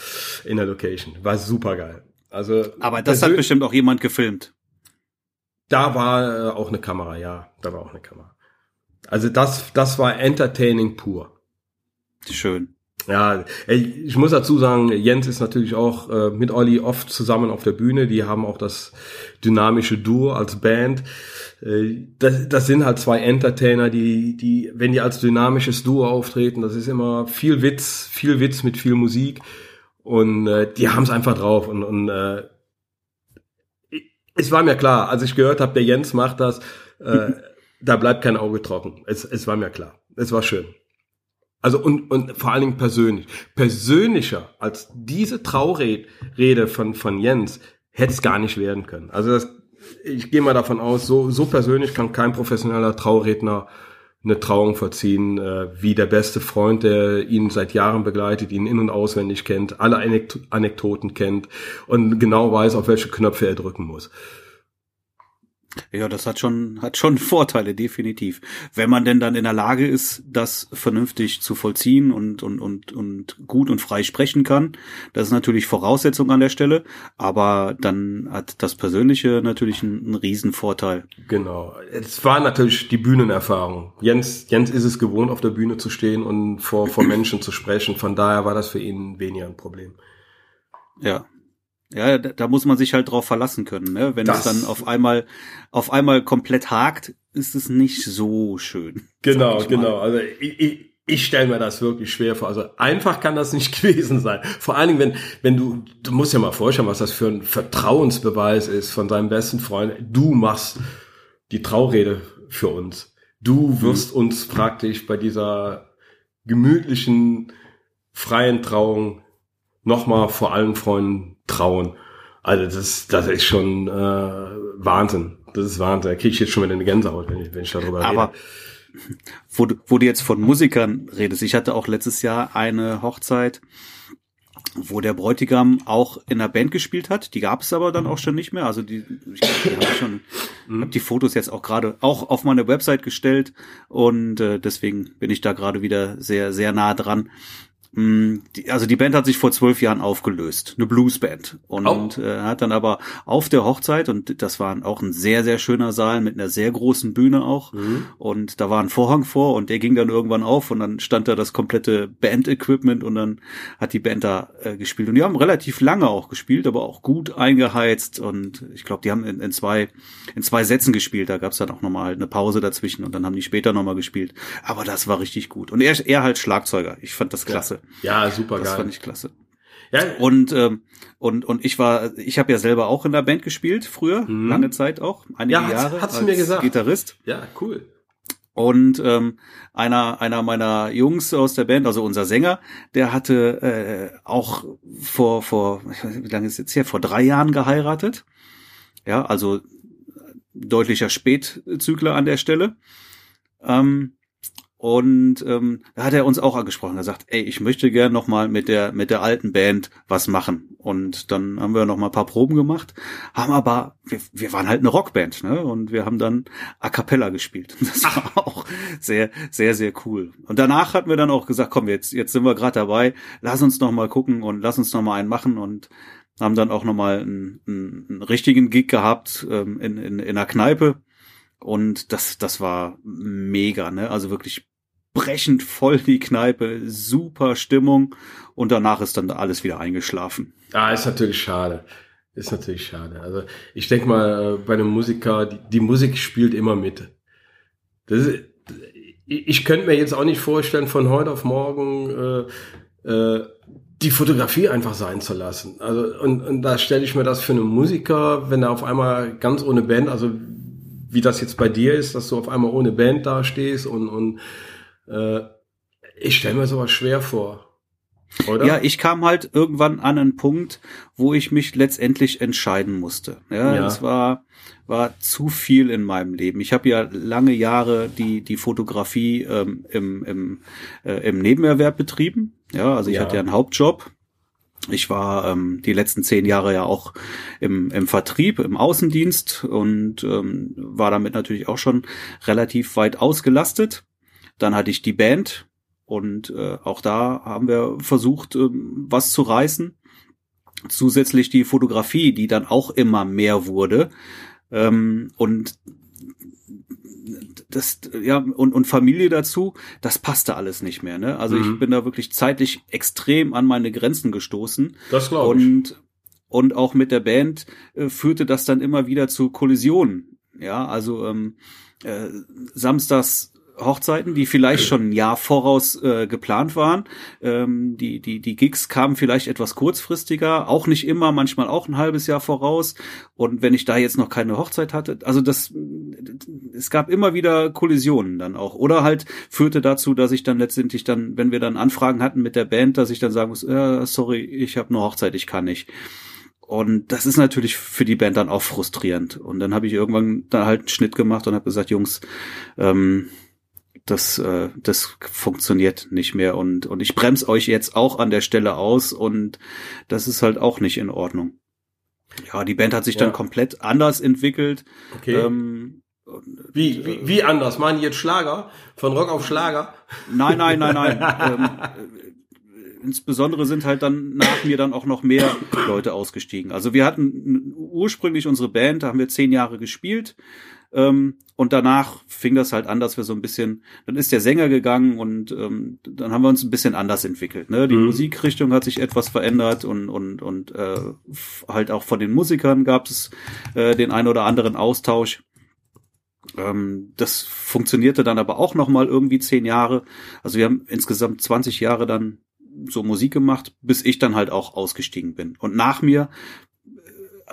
[SPEAKER 2] in der Location. War super geil. Also,
[SPEAKER 1] Aber das hat bestimmt auch jemand gefilmt.
[SPEAKER 2] Da war äh, auch eine Kamera, ja. Da war auch eine Kamera. Also das, das war entertaining pur.
[SPEAKER 1] Schön.
[SPEAKER 2] Ja, ich muss dazu sagen, Jens ist natürlich auch äh, mit Olli oft zusammen auf der Bühne. Die haben auch das dynamische Duo als Band. Äh, das, das sind halt zwei Entertainer, die, die, wenn die als dynamisches Duo auftreten, das ist immer viel Witz, viel Witz mit viel Musik. Und äh, die haben es einfach drauf. Und, und äh, es war mir klar, als ich gehört habe, der Jens macht das, äh, da bleibt kein Auge trocken. Es, es war mir klar. Es war schön. Also und, und vor allen Dingen persönlich. Persönlicher als diese Traurede von, von Jens hätte es gar nicht werden können. Also das, ich gehe mal davon aus, so, so persönlich kann kein professioneller Trauredner eine Trauung verziehen, äh, wie der beste Freund, der ihn seit Jahren begleitet, ihn in- und auswendig kennt, alle Anekdoten kennt und genau weiß, auf welche Knöpfe er drücken muss.
[SPEAKER 1] Ja, das hat schon, hat schon Vorteile, definitiv. Wenn man denn dann in der Lage ist, das vernünftig zu vollziehen und, und, und, und gut und frei sprechen kann, das ist natürlich Voraussetzung an der Stelle, aber dann hat das Persönliche natürlich einen, einen Riesenvorteil.
[SPEAKER 2] Genau. Es war natürlich die Bühnenerfahrung. Jens, Jens ist es gewohnt, auf der Bühne zu stehen und vor, vor Menschen zu sprechen. Von daher war das für ihn weniger ein Problem.
[SPEAKER 1] Ja, ja, da, muss man sich halt drauf verlassen können. Ne? Wenn das, es dann auf einmal auf einmal komplett hakt, ist es nicht so schön.
[SPEAKER 2] Genau, genau. Also ich, ich, ich stelle mir das wirklich schwer vor. Also einfach kann das nicht gewesen sein. Vor allen Dingen, wenn, wenn du, du musst ja mal vorstellen, was das für ein Vertrauensbeweis ist von deinem besten Freund. Du machst die Traurede für uns. Du mhm. wirst mhm. uns praktisch bei dieser gemütlichen, freien Trauung nochmal vor allen Freunden trauen. Also das, das ist schon äh, Wahnsinn. Das ist Wahnsinn. Da kriege ich jetzt schon wieder eine Gänsehaut, wenn ich, wenn ich darüber
[SPEAKER 1] Aber
[SPEAKER 2] rede.
[SPEAKER 1] Wo du, wo du jetzt von Musikern redest, ich hatte auch letztes Jahr eine Hochzeit, wo der Bräutigam auch in einer Band gespielt hat. Die gab es aber dann auch schon nicht mehr. Also die, ich, die habe schon, mhm. hab die Fotos jetzt auch gerade auch auf meine Website gestellt und äh, deswegen bin ich da gerade wieder sehr sehr nah dran. Mm, also die Band hat sich vor zwölf Jahren aufgelöst, eine Bluesband und oh. äh, hat dann aber auf der Hochzeit und das war auch ein sehr sehr schöner Saal mit einer sehr großen Bühne auch mhm. und da war ein Vorhang vor und der ging dann irgendwann auf und dann stand da das komplette Band-Equipment und dann hat die Band da äh, gespielt und die haben relativ lange auch gespielt, aber auch gut eingeheizt und ich glaube die haben in, in, zwei in zwei Sätzen gespielt, da gab es dann auch nochmal eine Pause dazwischen und dann haben die später nochmal gespielt, aber das war richtig gut und er er halt Schlagzeuger, ich fand das klasse. Ja.
[SPEAKER 2] Ja, super
[SPEAKER 1] das
[SPEAKER 2] geil.
[SPEAKER 1] Das fand ich klasse. Ja. Und ähm, und und ich war, ich habe ja selber auch in der Band gespielt früher, mhm. lange Zeit auch, einige ja, Jahre
[SPEAKER 2] hat's als mir gesagt.
[SPEAKER 1] Gitarrist.
[SPEAKER 2] Ja, cool.
[SPEAKER 1] Und ähm, einer einer meiner Jungs aus der Band, also unser Sänger, der hatte äh, auch vor vor wie lange ist jetzt her? Vor drei Jahren geheiratet. Ja, also deutlicher Spätzügler an der Stelle. Ähm, und ähm, da hat er uns auch angesprochen, er sagt, ey, ich möchte gern noch mal mit der mit der alten Band was machen. Und dann haben wir noch mal ein paar Proben gemacht, haben aber wir, wir waren halt eine Rockband, ne? Und wir haben dann a cappella gespielt. Das war auch sehr sehr sehr cool. Und danach hatten wir dann auch gesagt, komm, jetzt jetzt sind wir gerade dabei, lass uns noch mal gucken und lass uns noch mal einen machen und haben dann auch noch mal einen, einen, einen richtigen Gig gehabt ähm, in, in in einer Kneipe und das, das war mega, ne? Also wirklich brechend voll die Kneipe, super Stimmung und danach ist dann alles wieder eingeschlafen.
[SPEAKER 2] Ah, ist natürlich schade. Ist natürlich schade. Also ich denke mal, äh, bei einem Musiker, die, die Musik spielt immer mit. Das ist, ich könnte mir jetzt auch nicht vorstellen, von heute auf morgen äh, äh, die Fotografie einfach sein zu lassen. Also und, und da stelle ich mir das für einen Musiker, wenn er auf einmal ganz ohne Band, also wie das jetzt bei dir ist, dass du auf einmal ohne Band dastehst und, und äh, ich stelle mir sowas schwer vor.
[SPEAKER 1] Oder? Ja, ich kam halt irgendwann an einen Punkt, wo ich mich letztendlich entscheiden musste. Ja, ja. das war war zu viel in meinem Leben. Ich habe ja lange Jahre die die Fotografie ähm, im im, äh, im Nebenerwerb betrieben. Ja, also ich ja. hatte ja einen Hauptjob. Ich war ähm, die letzten zehn Jahre ja auch im, im Vertrieb, im Außendienst und ähm, war damit natürlich auch schon relativ weit ausgelastet. Dann hatte ich die Band, und äh, auch da haben wir versucht, äh, was zu reißen. Zusätzlich die Fotografie, die dann auch immer mehr wurde. Ähm, und das, ja, und, und Familie dazu, das passte alles nicht mehr. Ne? Also mhm. ich bin da wirklich zeitlich extrem an meine Grenzen gestoßen.
[SPEAKER 2] Das glaube ich.
[SPEAKER 1] Und, und auch mit der Band äh, führte das dann immer wieder zu Kollisionen. Ja, also ähm, äh, samstags Hochzeiten, die vielleicht schon ein Jahr voraus äh, geplant waren. Ähm, die, die, die Gigs kamen vielleicht etwas kurzfristiger, auch nicht immer, manchmal auch ein halbes Jahr voraus. Und wenn ich da jetzt noch keine Hochzeit hatte, also das, es gab immer wieder Kollisionen dann auch. Oder halt führte dazu, dass ich dann letztendlich dann, wenn wir dann Anfragen hatten mit der Band, dass ich dann sagen muss, äh, sorry, ich habe eine Hochzeit, ich kann nicht. Und das ist natürlich für die Band dann auch frustrierend. Und dann habe ich irgendwann da halt einen Schnitt gemacht und habe gesagt, Jungs, ähm, das, äh, das funktioniert nicht mehr und, und ich bremse euch jetzt auch an der Stelle aus und das ist halt auch nicht in Ordnung. Ja, die Band hat sich ja. dann komplett anders entwickelt.
[SPEAKER 2] Okay. Ähm, wie, wie, wie anders? Machen die jetzt Schlager? Von Rock auf Schlager?
[SPEAKER 1] Nein, nein, nein, nein. ähm, äh, insbesondere sind halt dann nach mir dann auch noch mehr Leute ausgestiegen. Also wir hatten ursprünglich unsere Band, da haben wir zehn Jahre gespielt. Ähm, und danach fing das halt an, dass wir so ein bisschen, dann ist der Sänger gegangen und ähm, dann haben wir uns ein bisschen anders entwickelt. Ne? Die mhm. Musikrichtung hat sich etwas verändert und und und äh, halt auch von den Musikern gab es äh, den ein oder anderen Austausch. Ähm, das funktionierte dann aber auch noch mal irgendwie zehn Jahre. Also wir haben insgesamt 20 Jahre dann so Musik gemacht, bis ich dann halt auch ausgestiegen bin. Und nach mir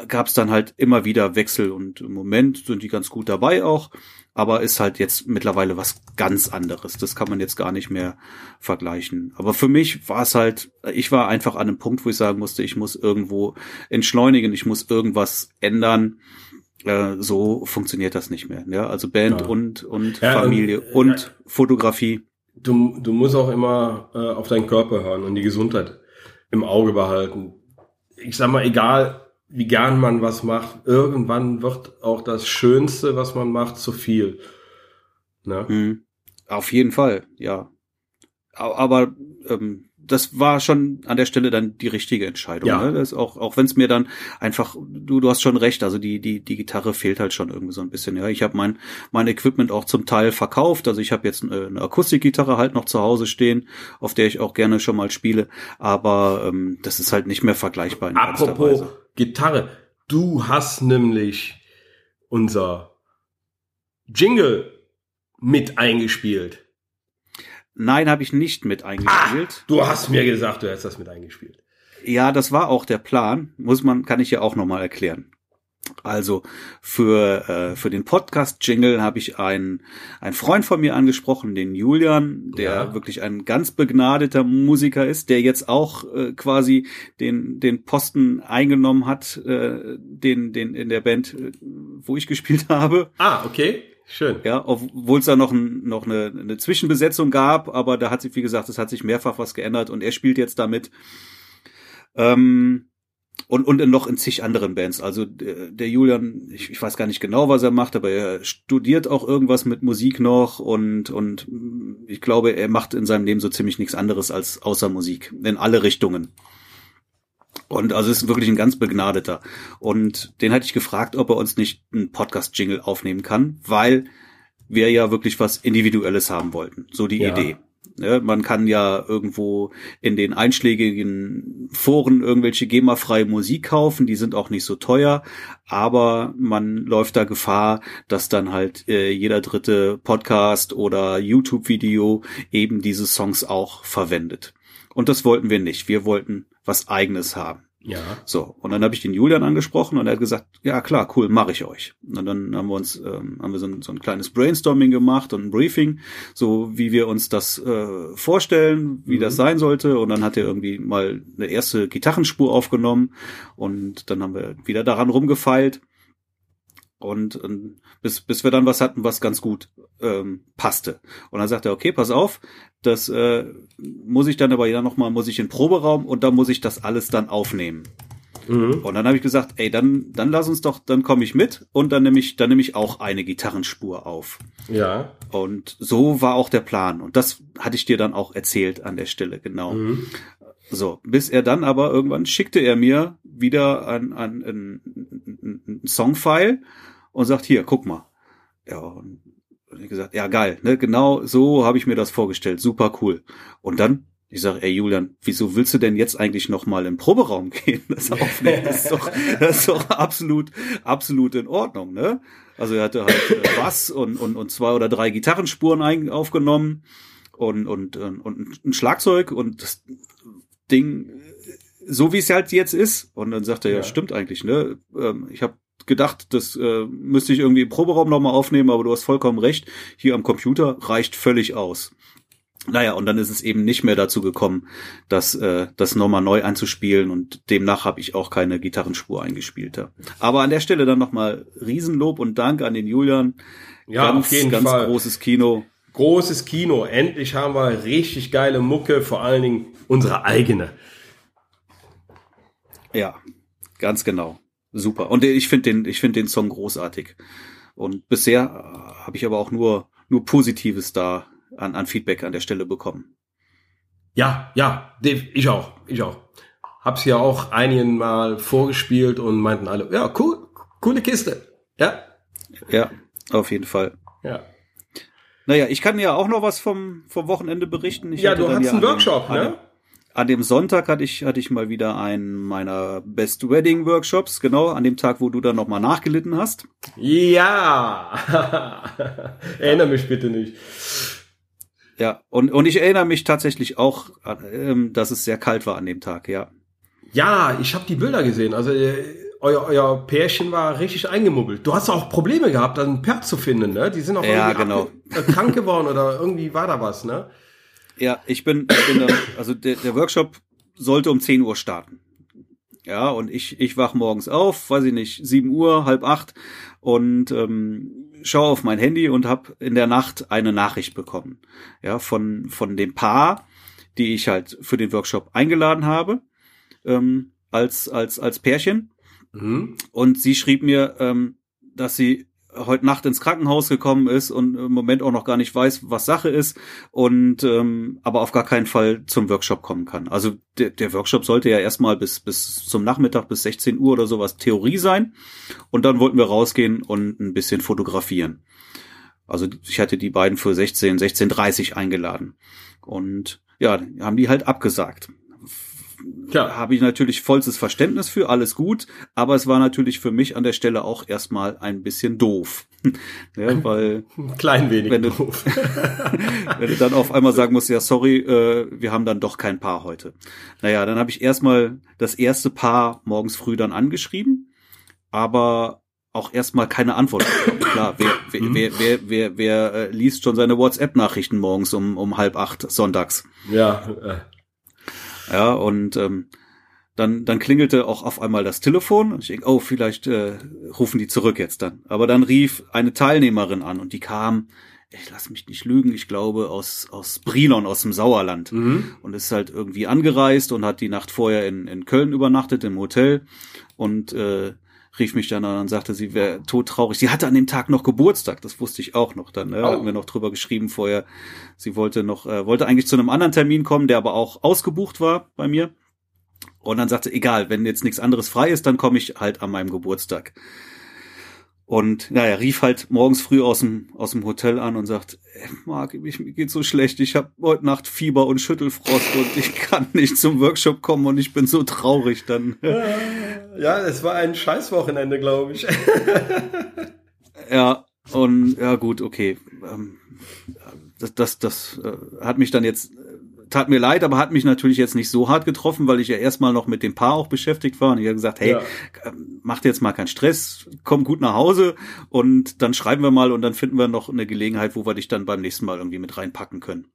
[SPEAKER 1] gab es dann halt immer wieder Wechsel und im Moment sind die ganz gut dabei auch, aber ist halt jetzt mittlerweile was ganz anderes. Das kann man jetzt gar nicht mehr vergleichen. Aber für mich war es halt, ich war einfach an einem Punkt, wo ich sagen musste, ich muss irgendwo entschleunigen, ich muss irgendwas ändern. Äh, so funktioniert das nicht mehr. Ja, also Band ja. und und ja, Familie und, und ja. Fotografie.
[SPEAKER 2] Du, du musst auch immer äh, auf deinen Körper hören und die Gesundheit im Auge behalten. Ich sag mal, egal wie gern man was macht, irgendwann wird auch das Schönste, was man macht, zu viel.
[SPEAKER 1] Ne? Mhm. Auf jeden Fall, ja. Aber ähm, das war schon an der Stelle dann die richtige Entscheidung. Ja. Ne? Das auch auch wenn es mir dann einfach, du du hast schon recht, also die die die Gitarre fehlt halt schon irgendwie so ein bisschen. Ja, ich habe mein mein Equipment auch zum Teil verkauft. Also ich habe jetzt eine, eine Akustikgitarre halt noch zu Hause stehen, auf der ich auch gerne schon mal spiele. Aber ähm, das ist halt nicht mehr vergleichbar. In
[SPEAKER 2] Apropos Gitarre, du hast nämlich unser Jingle mit eingespielt.
[SPEAKER 1] Nein, habe ich nicht mit eingespielt.
[SPEAKER 2] Ah, du hast mir gesagt, du hast das mit eingespielt.
[SPEAKER 1] Ja, das war auch der Plan. Muss man, kann ich ja auch nochmal erklären. Also für äh, für den Podcast Jingle habe ich einen einen Freund von mir angesprochen, den Julian, der ja. wirklich ein ganz begnadeter Musiker ist, der jetzt auch äh, quasi den den Posten eingenommen hat, äh, den den in der Band, äh, wo ich gespielt habe.
[SPEAKER 2] Ah, okay. Schön.
[SPEAKER 1] Ja, obwohl es da noch, ein, noch eine, eine Zwischenbesetzung gab, aber da hat sich, wie gesagt, es hat sich mehrfach was geändert und er spielt jetzt damit. Ähm, und, und noch in zig anderen Bands. Also der, der Julian, ich, ich weiß gar nicht genau, was er macht, aber er studiert auch irgendwas mit Musik noch und, und ich glaube, er macht in seinem Leben so ziemlich nichts anderes als außer Musik. In alle Richtungen. Und also ist wirklich ein ganz begnadeter. Und den hatte ich gefragt, ob er uns nicht einen Podcast-Jingle aufnehmen kann, weil wir ja wirklich was Individuelles haben wollten. So die ja. Idee. Ja, man kann ja irgendwo in den einschlägigen Foren irgendwelche GEMA-freie Musik kaufen, die sind auch nicht so teuer, aber man läuft da Gefahr, dass dann halt äh, jeder dritte Podcast oder YouTube-Video eben diese Songs auch verwendet. Und das wollten wir nicht. Wir wollten was eigenes haben.
[SPEAKER 2] Ja.
[SPEAKER 1] So, und dann habe ich den Julian angesprochen und er hat gesagt, ja klar, cool, mache ich euch. Und dann haben wir uns, ähm, haben wir so ein, so ein kleines Brainstorming gemacht und ein Briefing, so wie wir uns das äh, vorstellen, wie mhm. das sein sollte. Und dann hat er irgendwie mal eine erste Gitarrenspur aufgenommen und dann haben wir wieder daran rumgefeilt. Und, und bis, bis wir dann was hatten, was ganz gut ähm, passte. Und dann sagt er, okay, pass auf, das äh, muss ich dann aber ja nochmal, muss ich in den Proberaum und da muss ich das alles dann aufnehmen. Mhm. Und dann habe ich gesagt, ey, dann, dann lass uns doch, dann komme ich mit und dann nehme ich, dann nehme ich auch eine Gitarrenspur auf.
[SPEAKER 2] Ja.
[SPEAKER 1] Und so war auch der Plan. Und das hatte ich dir dann auch erzählt an der Stelle, genau. Mhm. So, bis er dann aber irgendwann schickte er mir wieder ein, ein, ein, ein Songfile und sagt, hier, guck mal. Ja, und ich gesagt, ja geil, ne, genau so habe ich mir das vorgestellt, super cool. Und dann, ich sage, ey Julian, wieso willst du denn jetzt eigentlich noch mal im Proberaum gehen? Das aufnehmen, das ist doch, das ist doch absolut, absolut in Ordnung, ne? Also er hatte halt äh, Bass und, und, und zwei oder drei Gitarrenspuren ein, aufgenommen und, und, und, und ein Schlagzeug und das Ding so wie es halt jetzt ist. Und dann sagt er, ja, ja stimmt eigentlich, ne? Ähm, ich habe gedacht, das äh, müsste ich irgendwie im Proberaum nochmal aufnehmen, aber du hast vollkommen recht. Hier am Computer reicht völlig aus. Naja, und dann ist es eben nicht mehr dazu gekommen, das, äh, das nochmal neu einzuspielen und demnach habe ich auch keine Gitarrenspur eingespielt. Ja. Aber an der Stelle dann nochmal Riesenlob und Dank an den Julian.
[SPEAKER 2] Ja, ganz, auf jeden
[SPEAKER 1] ganz
[SPEAKER 2] Fall.
[SPEAKER 1] großes Kino.
[SPEAKER 2] Großes Kino. Endlich haben wir richtig geile Mucke, vor allen Dingen unsere eigene.
[SPEAKER 1] Ja, ganz genau super. Und ich finde den, ich finde den Song großartig. Und bisher äh, habe ich aber auch nur, nur Positives da an, an Feedback an der Stelle bekommen.
[SPEAKER 2] Ja, ja, ich auch, ich auch. Hab's ja auch einigen mal vorgespielt und meinten alle, ja, cool, coole Kiste. Ja.
[SPEAKER 1] Ja, auf jeden Fall.
[SPEAKER 2] Ja.
[SPEAKER 1] Naja, ich kann ja auch noch was vom, vom Wochenende berichten. Ich
[SPEAKER 2] ja, du hast einen Workshop, ne?
[SPEAKER 1] An dem Sonntag hatte ich, hatte ich mal wieder einen meiner Best Wedding Workshops, genau, an dem Tag, wo du dann nochmal nachgelitten hast.
[SPEAKER 2] Ja! Erinnere mich bitte nicht.
[SPEAKER 1] Ja, und, und ich erinnere mich tatsächlich auch, ähm, dass es sehr kalt war an dem Tag, ja.
[SPEAKER 2] Ja, ich habe die Bilder gesehen. Also äh, euer, euer Pärchen war richtig eingemuggelt. Du hast auch Probleme gehabt, ein Pferd zu finden, ne? Die sind auch
[SPEAKER 1] ja, genau.
[SPEAKER 2] Äh, krank geworden oder irgendwie war da was, ne?
[SPEAKER 1] Ja, ich bin, ich bin dann, also der, der Workshop sollte um 10 Uhr starten. Ja, und ich, ich wach morgens auf, weiß ich nicht, 7 Uhr, halb acht und ähm, schaue auf mein Handy und habe in der Nacht eine Nachricht bekommen. Ja, von, von dem Paar, die ich halt für den Workshop eingeladen habe, ähm, als, als, als Pärchen. Mhm. Und sie schrieb mir, ähm, dass sie heute Nacht ins Krankenhaus gekommen ist und im Moment auch noch gar nicht weiß, was Sache ist und ähm, aber auf gar keinen Fall zum Workshop kommen kann. Also der, der Workshop sollte ja erstmal bis bis zum Nachmittag bis 16 Uhr oder sowas Theorie sein und dann wollten wir rausgehen und ein bisschen fotografieren. Also ich hatte die beiden für 16, 16:30 eingeladen und ja, haben die halt abgesagt. Ja. Habe ich natürlich vollstes Verständnis für, alles gut, aber es war natürlich für mich an der Stelle auch erstmal ein bisschen doof. ja, weil
[SPEAKER 2] ein klein wenig
[SPEAKER 1] wenn du,
[SPEAKER 2] doof.
[SPEAKER 1] wenn du dann auf einmal sagen musst, ja, sorry, äh, wir haben dann doch kein Paar heute. Naja, dann habe ich erstmal das erste Paar morgens früh dann angeschrieben, aber auch erstmal keine Antwort. Klar, wer, wer, mhm. wer, wer, wer, wer äh, liest schon seine WhatsApp-Nachrichten morgens um, um halb acht sonntags?
[SPEAKER 2] Ja, äh,
[SPEAKER 1] ja, und ähm, dann, dann klingelte auch auf einmal das Telefon und ich denke, oh, vielleicht äh, rufen die zurück jetzt dann. Aber dann rief eine Teilnehmerin an und die kam, ich lass mich nicht lügen, ich glaube aus, aus Brilon, aus dem Sauerland. Mhm. Und ist halt irgendwie angereist und hat die Nacht vorher in, in Köln übernachtet, im Hotel. Und äh, rief mich dann an und sagte, sie wäre todtraurig. Sie hatte an dem Tag noch Geburtstag, das wusste ich auch noch dann. Ne? Oh. Hatten wir noch drüber geschrieben vorher. Sie wollte noch, äh, wollte eigentlich zu einem anderen Termin kommen, der aber auch ausgebucht war bei mir. Und dann sagte, egal, wenn jetzt nichts anderes frei ist, dann komme ich halt an meinem Geburtstag. Und naja, rief halt morgens früh aus dem, aus dem Hotel an und sagt, Marc, ich, mir geht so schlecht, ich habe heute Nacht Fieber und Schüttelfrost und ich kann nicht zum Workshop kommen und ich bin so traurig dann.
[SPEAKER 2] Ja, es war ein Scheißwochenende, glaube ich.
[SPEAKER 1] ja, und ja gut, okay. Ähm, das, das, das äh, hat mich dann jetzt tat mir leid, aber hat mich natürlich jetzt nicht so hart getroffen, weil ich ja erstmal noch mit dem Paar auch beschäftigt war und ich habe gesagt, hey, ja. Ähm, macht jetzt mal keinen Stress, komm gut nach Hause und dann schreiben wir mal und dann finden wir noch eine Gelegenheit, wo wir dich dann beim nächsten Mal irgendwie mit reinpacken können.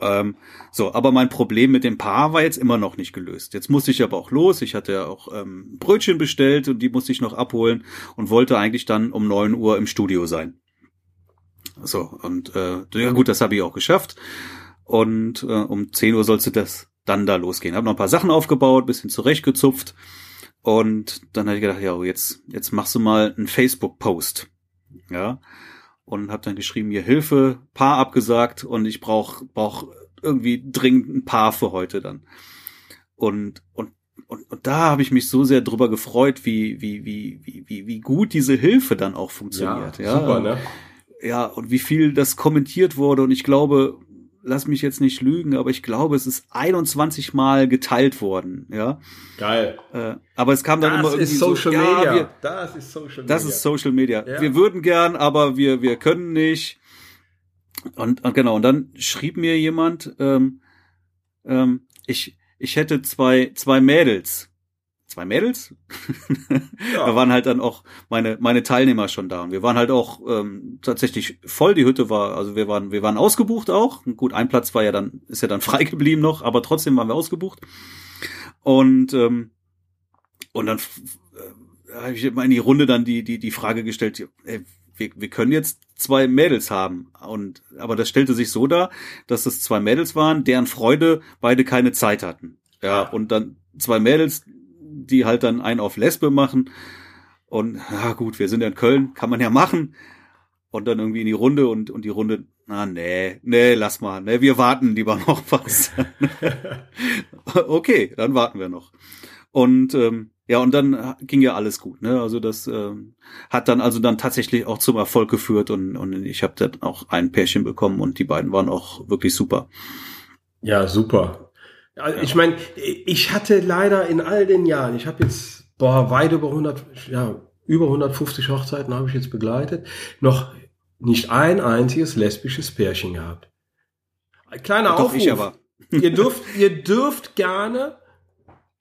[SPEAKER 1] Ähm, so, aber mein Problem mit dem Paar war jetzt immer noch nicht gelöst. Jetzt musste ich aber auch los. Ich hatte ja auch ähm, Brötchen bestellt und die musste ich noch abholen und wollte eigentlich dann um neun Uhr im Studio sein. So, und äh, ja gut, das habe ich auch geschafft. Und äh, um zehn Uhr sollste das dann da losgehen. Habe noch ein paar Sachen aufgebaut, bisschen zurechtgezupft. Und dann habe ich gedacht, ja, jetzt, jetzt machst du mal einen Facebook-Post. Ja und habe dann geschrieben, mir Hilfe, Paar abgesagt und ich brauche brauch irgendwie dringend ein Paar für heute dann. Und, und, und, und da habe ich mich so sehr drüber gefreut, wie, wie, wie, wie, wie, wie gut diese Hilfe dann auch funktioniert. Ja, ja. super, ne? Ja, und wie viel das kommentiert wurde. Und ich glaube, lass mich jetzt nicht lügen, aber ich glaube, es ist 21 Mal geteilt worden, ja.
[SPEAKER 2] Geil.
[SPEAKER 1] Äh, aber es kam dann das immer irgendwie
[SPEAKER 2] ist Social
[SPEAKER 1] so,
[SPEAKER 2] Media.
[SPEAKER 1] Ja, wir,
[SPEAKER 2] das ist Social
[SPEAKER 1] Media. Das ist Social Media. Ja. Wir würden gern, aber wir wir können nicht. Und, und genau, und dann schrieb mir jemand, ähm, ähm, ich ich hätte zwei zwei Mädels zwei Mädels. Ja. da waren halt dann auch meine meine Teilnehmer schon da und wir waren halt auch ähm, tatsächlich voll. Die Hütte war, also wir waren wir waren ausgebucht auch. Gut, ein Platz war ja dann ist ja dann frei geblieben noch, aber trotzdem waren wir ausgebucht. Und ähm, und dann äh, habe ich mal in die Runde dann die die die Frage gestellt, ey, wir, wir können jetzt zwei Mädels haben. Und aber das stellte sich so dar, dass es zwei Mädels waren, deren Freude beide keine Zeit hatten. Ja, und dann zwei Mädels, die halt dann einen auf Lesbe machen. Und ja gut, wir sind ja in Köln, kann man ja machen. Und dann irgendwie in die Runde und, und die Runde, na nee, nee, lass mal, nee, wir warten lieber noch was. okay, dann warten wir noch. Und ähm, ja, und dann ging ja alles gut. Ne? Also das ähm, hat dann also dann tatsächlich auch zum Erfolg geführt und, und ich habe dann auch ein Pärchen bekommen und die beiden waren auch wirklich super.
[SPEAKER 2] Ja, super. Also ich meine, ich hatte leider in all den Jahren, ich habe jetzt boah, weit über 100, ja, über 150 Hochzeiten habe ich jetzt begleitet, noch nicht ein einziges lesbisches Pärchen gehabt. Kleiner Doch, Aufruf. Ich aber. ihr dürft, ihr dürft gerne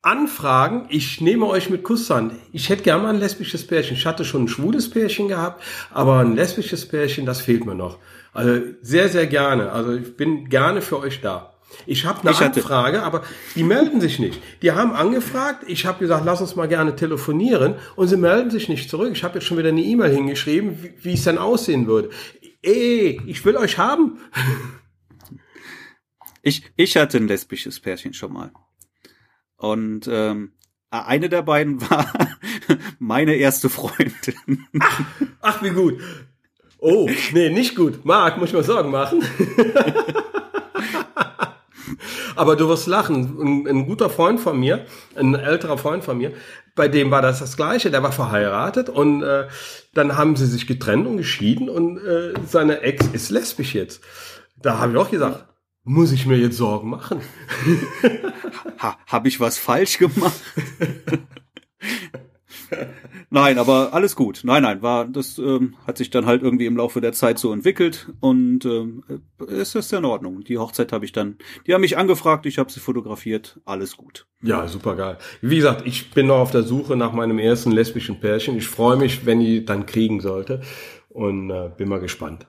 [SPEAKER 2] anfragen. Ich nehme euch mit Kusshand. Ich hätte gerne mal ein lesbisches Pärchen. Ich hatte schon ein schwules Pärchen gehabt, aber ein lesbisches Pärchen, das fehlt mir noch. Also sehr, sehr gerne. Also ich bin gerne für euch da. Ich habe eine ich Anfrage, aber die melden sich nicht. Die haben angefragt, ich habe gesagt, lass uns mal gerne telefonieren und sie melden sich nicht zurück. Ich habe jetzt schon wieder eine E-Mail hingeschrieben, wie, wie es denn aussehen würde. Ey, ich will euch haben.
[SPEAKER 1] Ich, ich hatte ein lesbisches Pärchen schon mal. Und ähm, eine der beiden war meine erste Freundin.
[SPEAKER 2] Ach, ach, wie gut. Oh, nee, nicht gut. Marc, muss ich mal Sorgen machen. Aber du wirst lachen. Ein, ein, guter Freund von mir, ein älterer Freund von mir, bei dem war das das Gleiche. Der war verheiratet und äh, dann haben sie sich getrennt und geschieden und äh, seine Ex ist lesbisch jetzt. Da habe ich auch gesagt, muss ich mir jetzt Sorgen machen?
[SPEAKER 1] ha, habe ich was falsch gemacht? Nein, aber alles gut. Nein, nein, war das ähm, hat sich dann halt irgendwie im Laufe der Zeit so entwickelt und ähm, es ist in Ordnung. Die Hochzeit habe ich dann, die haben mich angefragt, ich habe sie fotografiert, alles gut.
[SPEAKER 2] Ja, super geil. Wie gesagt, ich bin noch auf der Suche nach meinem ersten lesbischen Pärchen. Ich freue mich, wenn ich dann kriegen sollte und äh, bin mal gespannt.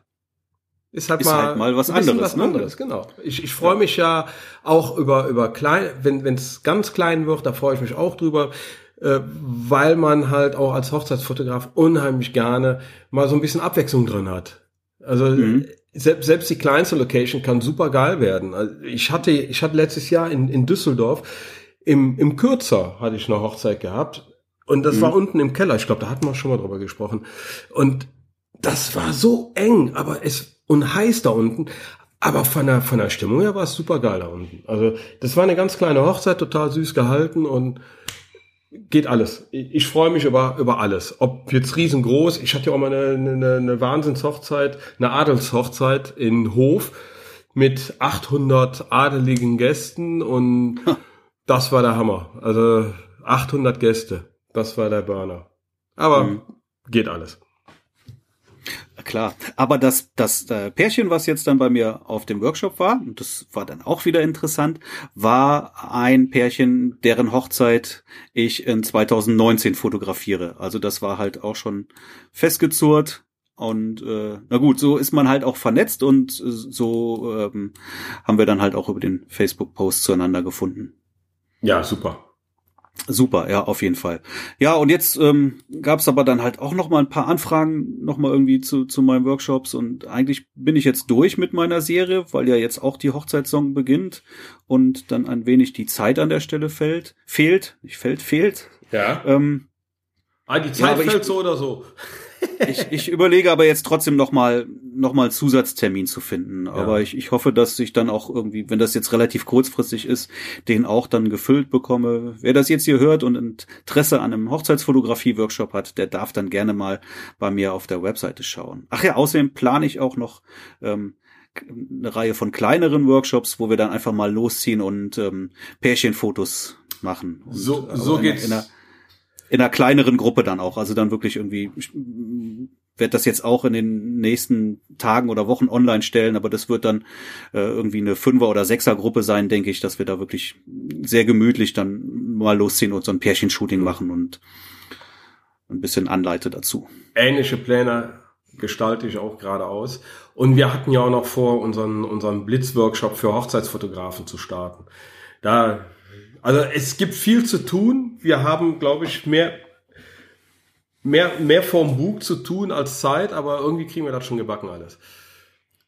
[SPEAKER 1] Ist halt, ist mal, halt mal was anderes. Was
[SPEAKER 2] ne? anderes, genau. Ich, ich freue mich ja auch über über klein, wenn wenn es ganz klein wird, da freue ich mich auch drüber äh, weil man halt auch als Hochzeitsfotograf unheimlich gerne mal so ein bisschen Abwechslung drin hat. Also mhm. selbst, selbst die kleinste Location kann super geil werden. Also ich hatte, ich hatte letztes Jahr in, in Düsseldorf im, im Kürzer hatte ich eine Hochzeit gehabt und das mhm. war unten im Keller. Ich glaube, da hatten wir schon mal drüber gesprochen. Und das war so eng, aber es und heiß da unten. Aber von der, von der Stimmung her war es super geil da unten. Also, das war eine ganz kleine Hochzeit, total süß gehalten und geht alles. Ich, freue mich über, über alles. Ob jetzt riesengroß, ich hatte ja auch mal eine, eine, eine Wahnsinnshochzeit, eine Adelshochzeit in Hof mit 800 adeligen Gästen und das war der Hammer. Also 800 Gäste, das war der Burner. Aber mhm. geht alles.
[SPEAKER 1] Klar. Aber das, das äh, Pärchen, was jetzt dann bei mir auf dem Workshop war, und das war dann auch wieder interessant, war ein Pärchen, deren Hochzeit ich in 2019 fotografiere. Also das war halt auch schon festgezurrt. Und äh, na gut, so ist man halt auch vernetzt und so ähm, haben wir dann halt auch über den Facebook-Post zueinander gefunden.
[SPEAKER 2] Ja, super.
[SPEAKER 1] Super, ja, auf jeden Fall. Ja, und jetzt ähm, gab es aber dann halt auch noch mal ein paar Anfragen noch mal irgendwie zu, zu meinen Workshops und eigentlich bin ich jetzt durch mit meiner Serie, weil ja jetzt auch die Hochzeitssong beginnt und dann ein wenig die Zeit an der Stelle fällt, fehlt, nicht fällt, fehlt.
[SPEAKER 2] Ja.
[SPEAKER 1] Ähm,
[SPEAKER 2] ah, die Zeit
[SPEAKER 1] ja,
[SPEAKER 2] fällt
[SPEAKER 1] ich,
[SPEAKER 2] so oder so.
[SPEAKER 1] Ich, ich überlege aber jetzt trotzdem noch mal noch mal einen Zusatztermin zu finden. Ja. Aber ich, ich hoffe, dass ich dann auch irgendwie, wenn das jetzt relativ kurzfristig ist, den auch dann gefüllt bekomme. Wer das jetzt hier hört und Interesse an einem Hochzeitsfotografie-Workshop hat, der darf dann gerne mal bei mir auf der Webseite schauen. Ach ja, außerdem plane ich auch noch ähm, eine Reihe von kleineren Workshops, wo wir dann einfach mal losziehen und ähm, Pärchenfotos machen. Und
[SPEAKER 2] so so geht's.
[SPEAKER 1] In, in in einer kleineren Gruppe dann auch. Also dann wirklich irgendwie, ich werde das jetzt auch in den nächsten Tagen oder Wochen online stellen, aber das wird dann äh, irgendwie eine Fünfer- oder Sechser-Gruppe sein, denke ich, dass wir da wirklich sehr gemütlich dann mal losziehen und so ein Pärchenshooting machen und ein bisschen anleite dazu.
[SPEAKER 2] Ähnliche Pläne gestalte ich auch gerade aus. Und wir hatten ja auch noch vor, unseren, unseren Blitzworkshop für Hochzeitsfotografen zu starten. Da also es gibt viel zu tun. Wir haben, glaube ich, mehr, mehr, mehr vom Bug zu tun als Zeit, aber irgendwie kriegen wir das schon gebacken alles.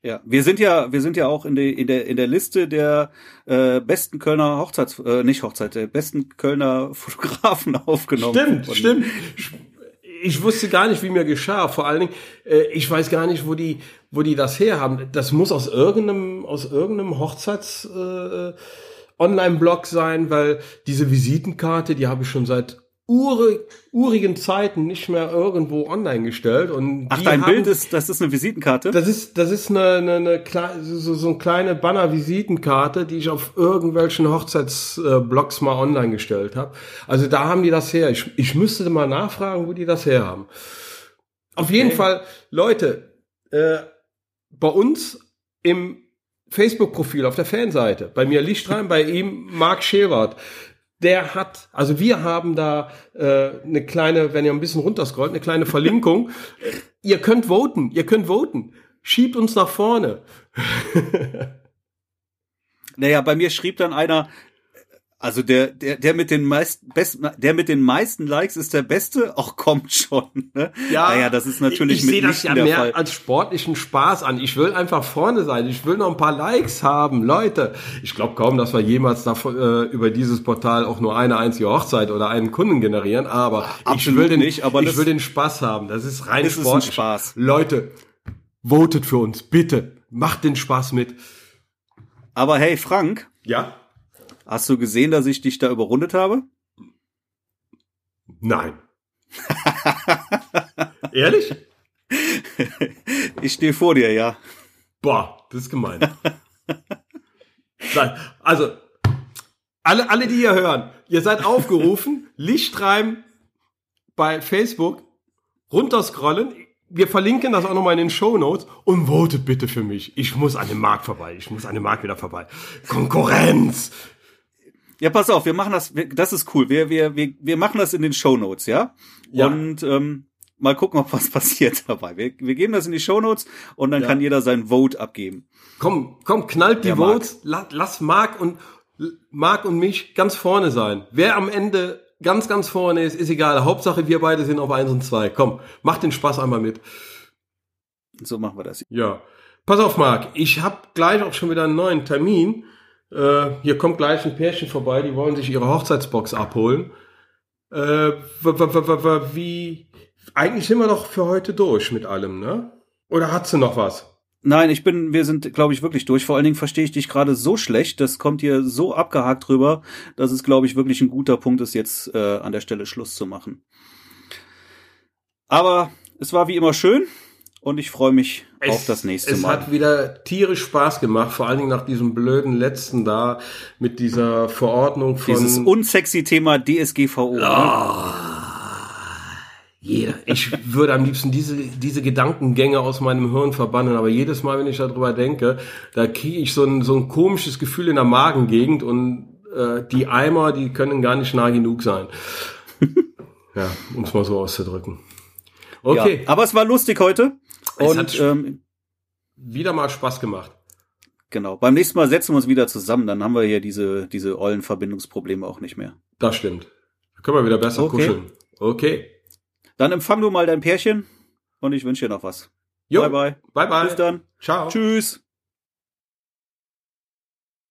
[SPEAKER 1] Ja, wir sind ja, wir sind ja auch in, der in der in der Liste der äh, besten Kölner Hochzeits, äh, nicht Hochzeit, der besten Kölner Fotografen aufgenommen.
[SPEAKER 2] Stimmt, von, stimmt. Ich wusste gar nicht, wie mir geschah. Vor allen Dingen, äh, ich weiß gar nicht, wo die, wo die das herhaben. Das muss aus irgendeinem, aus irgendeinem Hochzeits äh, Online-Blog sein, weil diese Visitenkarte, die habe ich schon seit uri, urigen Zeiten nicht mehr irgendwo online gestellt. Und
[SPEAKER 1] Ach, dein haben, Bild ist, das ist eine Visitenkarte?
[SPEAKER 2] Das ist, das ist eine, eine, eine so, so eine kleine Banner-Visitenkarte, die ich auf irgendwelchen Hochzeitsblogs mal online gestellt habe. Also da haben die das her. Ich, ich müsste mal nachfragen, wo die das her haben. Auf jeden okay. Fall, Leute, äh, bei uns im Facebook-Profil auf der Fanseite. Bei mir Licht rein, bei ihm Mark Schewert. Der hat, also wir haben da äh, eine kleine, wenn ihr ein bisschen runterscrollt, eine kleine Verlinkung. ihr könnt voten, ihr könnt voten. Schiebt uns nach vorne.
[SPEAKER 1] naja, bei mir schrieb dann einer, also der, der, der mit den meisten, besten, der mit den meisten Likes ist der Beste. Auch kommt schon. Ne?
[SPEAKER 2] Ja, naja, das ist natürlich ich, ich sehe das ja mehr Fall. als sportlichen Spaß an. Ich will einfach vorne sein. Ich will noch ein paar Likes haben, Leute. Ich glaube kaum, dass wir jemals davon, äh, über dieses Portal auch nur eine einzige Hochzeit oder einen Kunden generieren. Aber Absolut ich will den, nicht, aber ich will den Spaß haben. Das ist rein das sportlich. Ist Spaß. Leute, votet für uns, bitte. Macht den Spaß mit.
[SPEAKER 1] Aber hey, Frank.
[SPEAKER 2] Ja.
[SPEAKER 1] Hast du gesehen, dass ich dich da überrundet habe?
[SPEAKER 2] Nein. Ehrlich?
[SPEAKER 1] Ich stehe vor dir, ja.
[SPEAKER 2] Boah, das ist gemein. also, alle, alle, die hier hören, ihr seid aufgerufen, Licht reimen bei Facebook, runterscrollen. Wir verlinken das auch nochmal in den Show Notes und votet bitte für mich. Ich muss an dem Markt vorbei. Ich muss an dem Markt wieder vorbei. Konkurrenz!
[SPEAKER 1] Ja, pass auf, wir machen das, das ist cool. Wir, wir, wir, wir machen das in den Show Notes, ja? ja. Und ähm, mal gucken, ob was passiert dabei. Wir, wir geben das in die Show Notes und dann ja. kann jeder sein Vote abgeben.
[SPEAKER 2] Komm, komm, knallt die Votes, lass, lass Marc und Marc und mich ganz vorne sein. Wer am Ende ganz, ganz vorne ist, ist egal. Hauptsache wir beide sind auf eins und zwei. Komm, mach den Spaß einmal mit.
[SPEAKER 1] So machen wir das.
[SPEAKER 2] Ja. Pass auf, Marc, ich habe gleich auch schon wieder einen neuen Termin. Äh, hier kommt gleich ein Pärchen vorbei, die wollen sich ihre Hochzeitsbox abholen. Äh, wie, eigentlich sind wir doch für heute durch mit allem, ne? Oder hat sie noch was?
[SPEAKER 1] Nein, ich bin, wir sind, glaube ich, wirklich durch. Vor allen Dingen verstehe ich dich gerade so schlecht, das kommt hier so abgehakt drüber, dass es, glaube ich, wirklich ein guter Punkt ist, jetzt äh, an der Stelle Schluss zu machen. Aber es war wie immer schön und ich freue mich es, auf das nächste
[SPEAKER 2] es
[SPEAKER 1] Mal.
[SPEAKER 2] Es hat wieder tierisch Spaß gemacht, vor allen Dingen nach diesem blöden letzten da mit dieser Verordnung von
[SPEAKER 1] dieses unsexy Thema DSGVO.
[SPEAKER 2] Oh. Jeder. Ich würde am liebsten diese, diese Gedankengänge aus meinem Hirn verbannen, aber jedes Mal, wenn ich darüber denke, da kriege ich so ein, so ein komisches Gefühl in der Magengegend und äh, die Eimer, die können gar nicht nah genug sein. ja, um es mal so auszudrücken.
[SPEAKER 1] Okay. Ja, aber es war lustig heute.
[SPEAKER 2] Es und ähm, wieder mal Spaß gemacht.
[SPEAKER 1] Genau. Beim nächsten Mal setzen wir uns wieder zusammen, dann haben wir hier diese, diese ollen Verbindungsprobleme auch nicht mehr.
[SPEAKER 2] Das stimmt. Da können wir wieder besser okay. kuscheln. Okay.
[SPEAKER 1] Dann empfang du mal dein Pärchen und ich wünsche dir noch was.
[SPEAKER 2] Jo. Bye bye. Bye bye.
[SPEAKER 1] Bis dann.
[SPEAKER 2] Ciao.
[SPEAKER 1] Tschüss.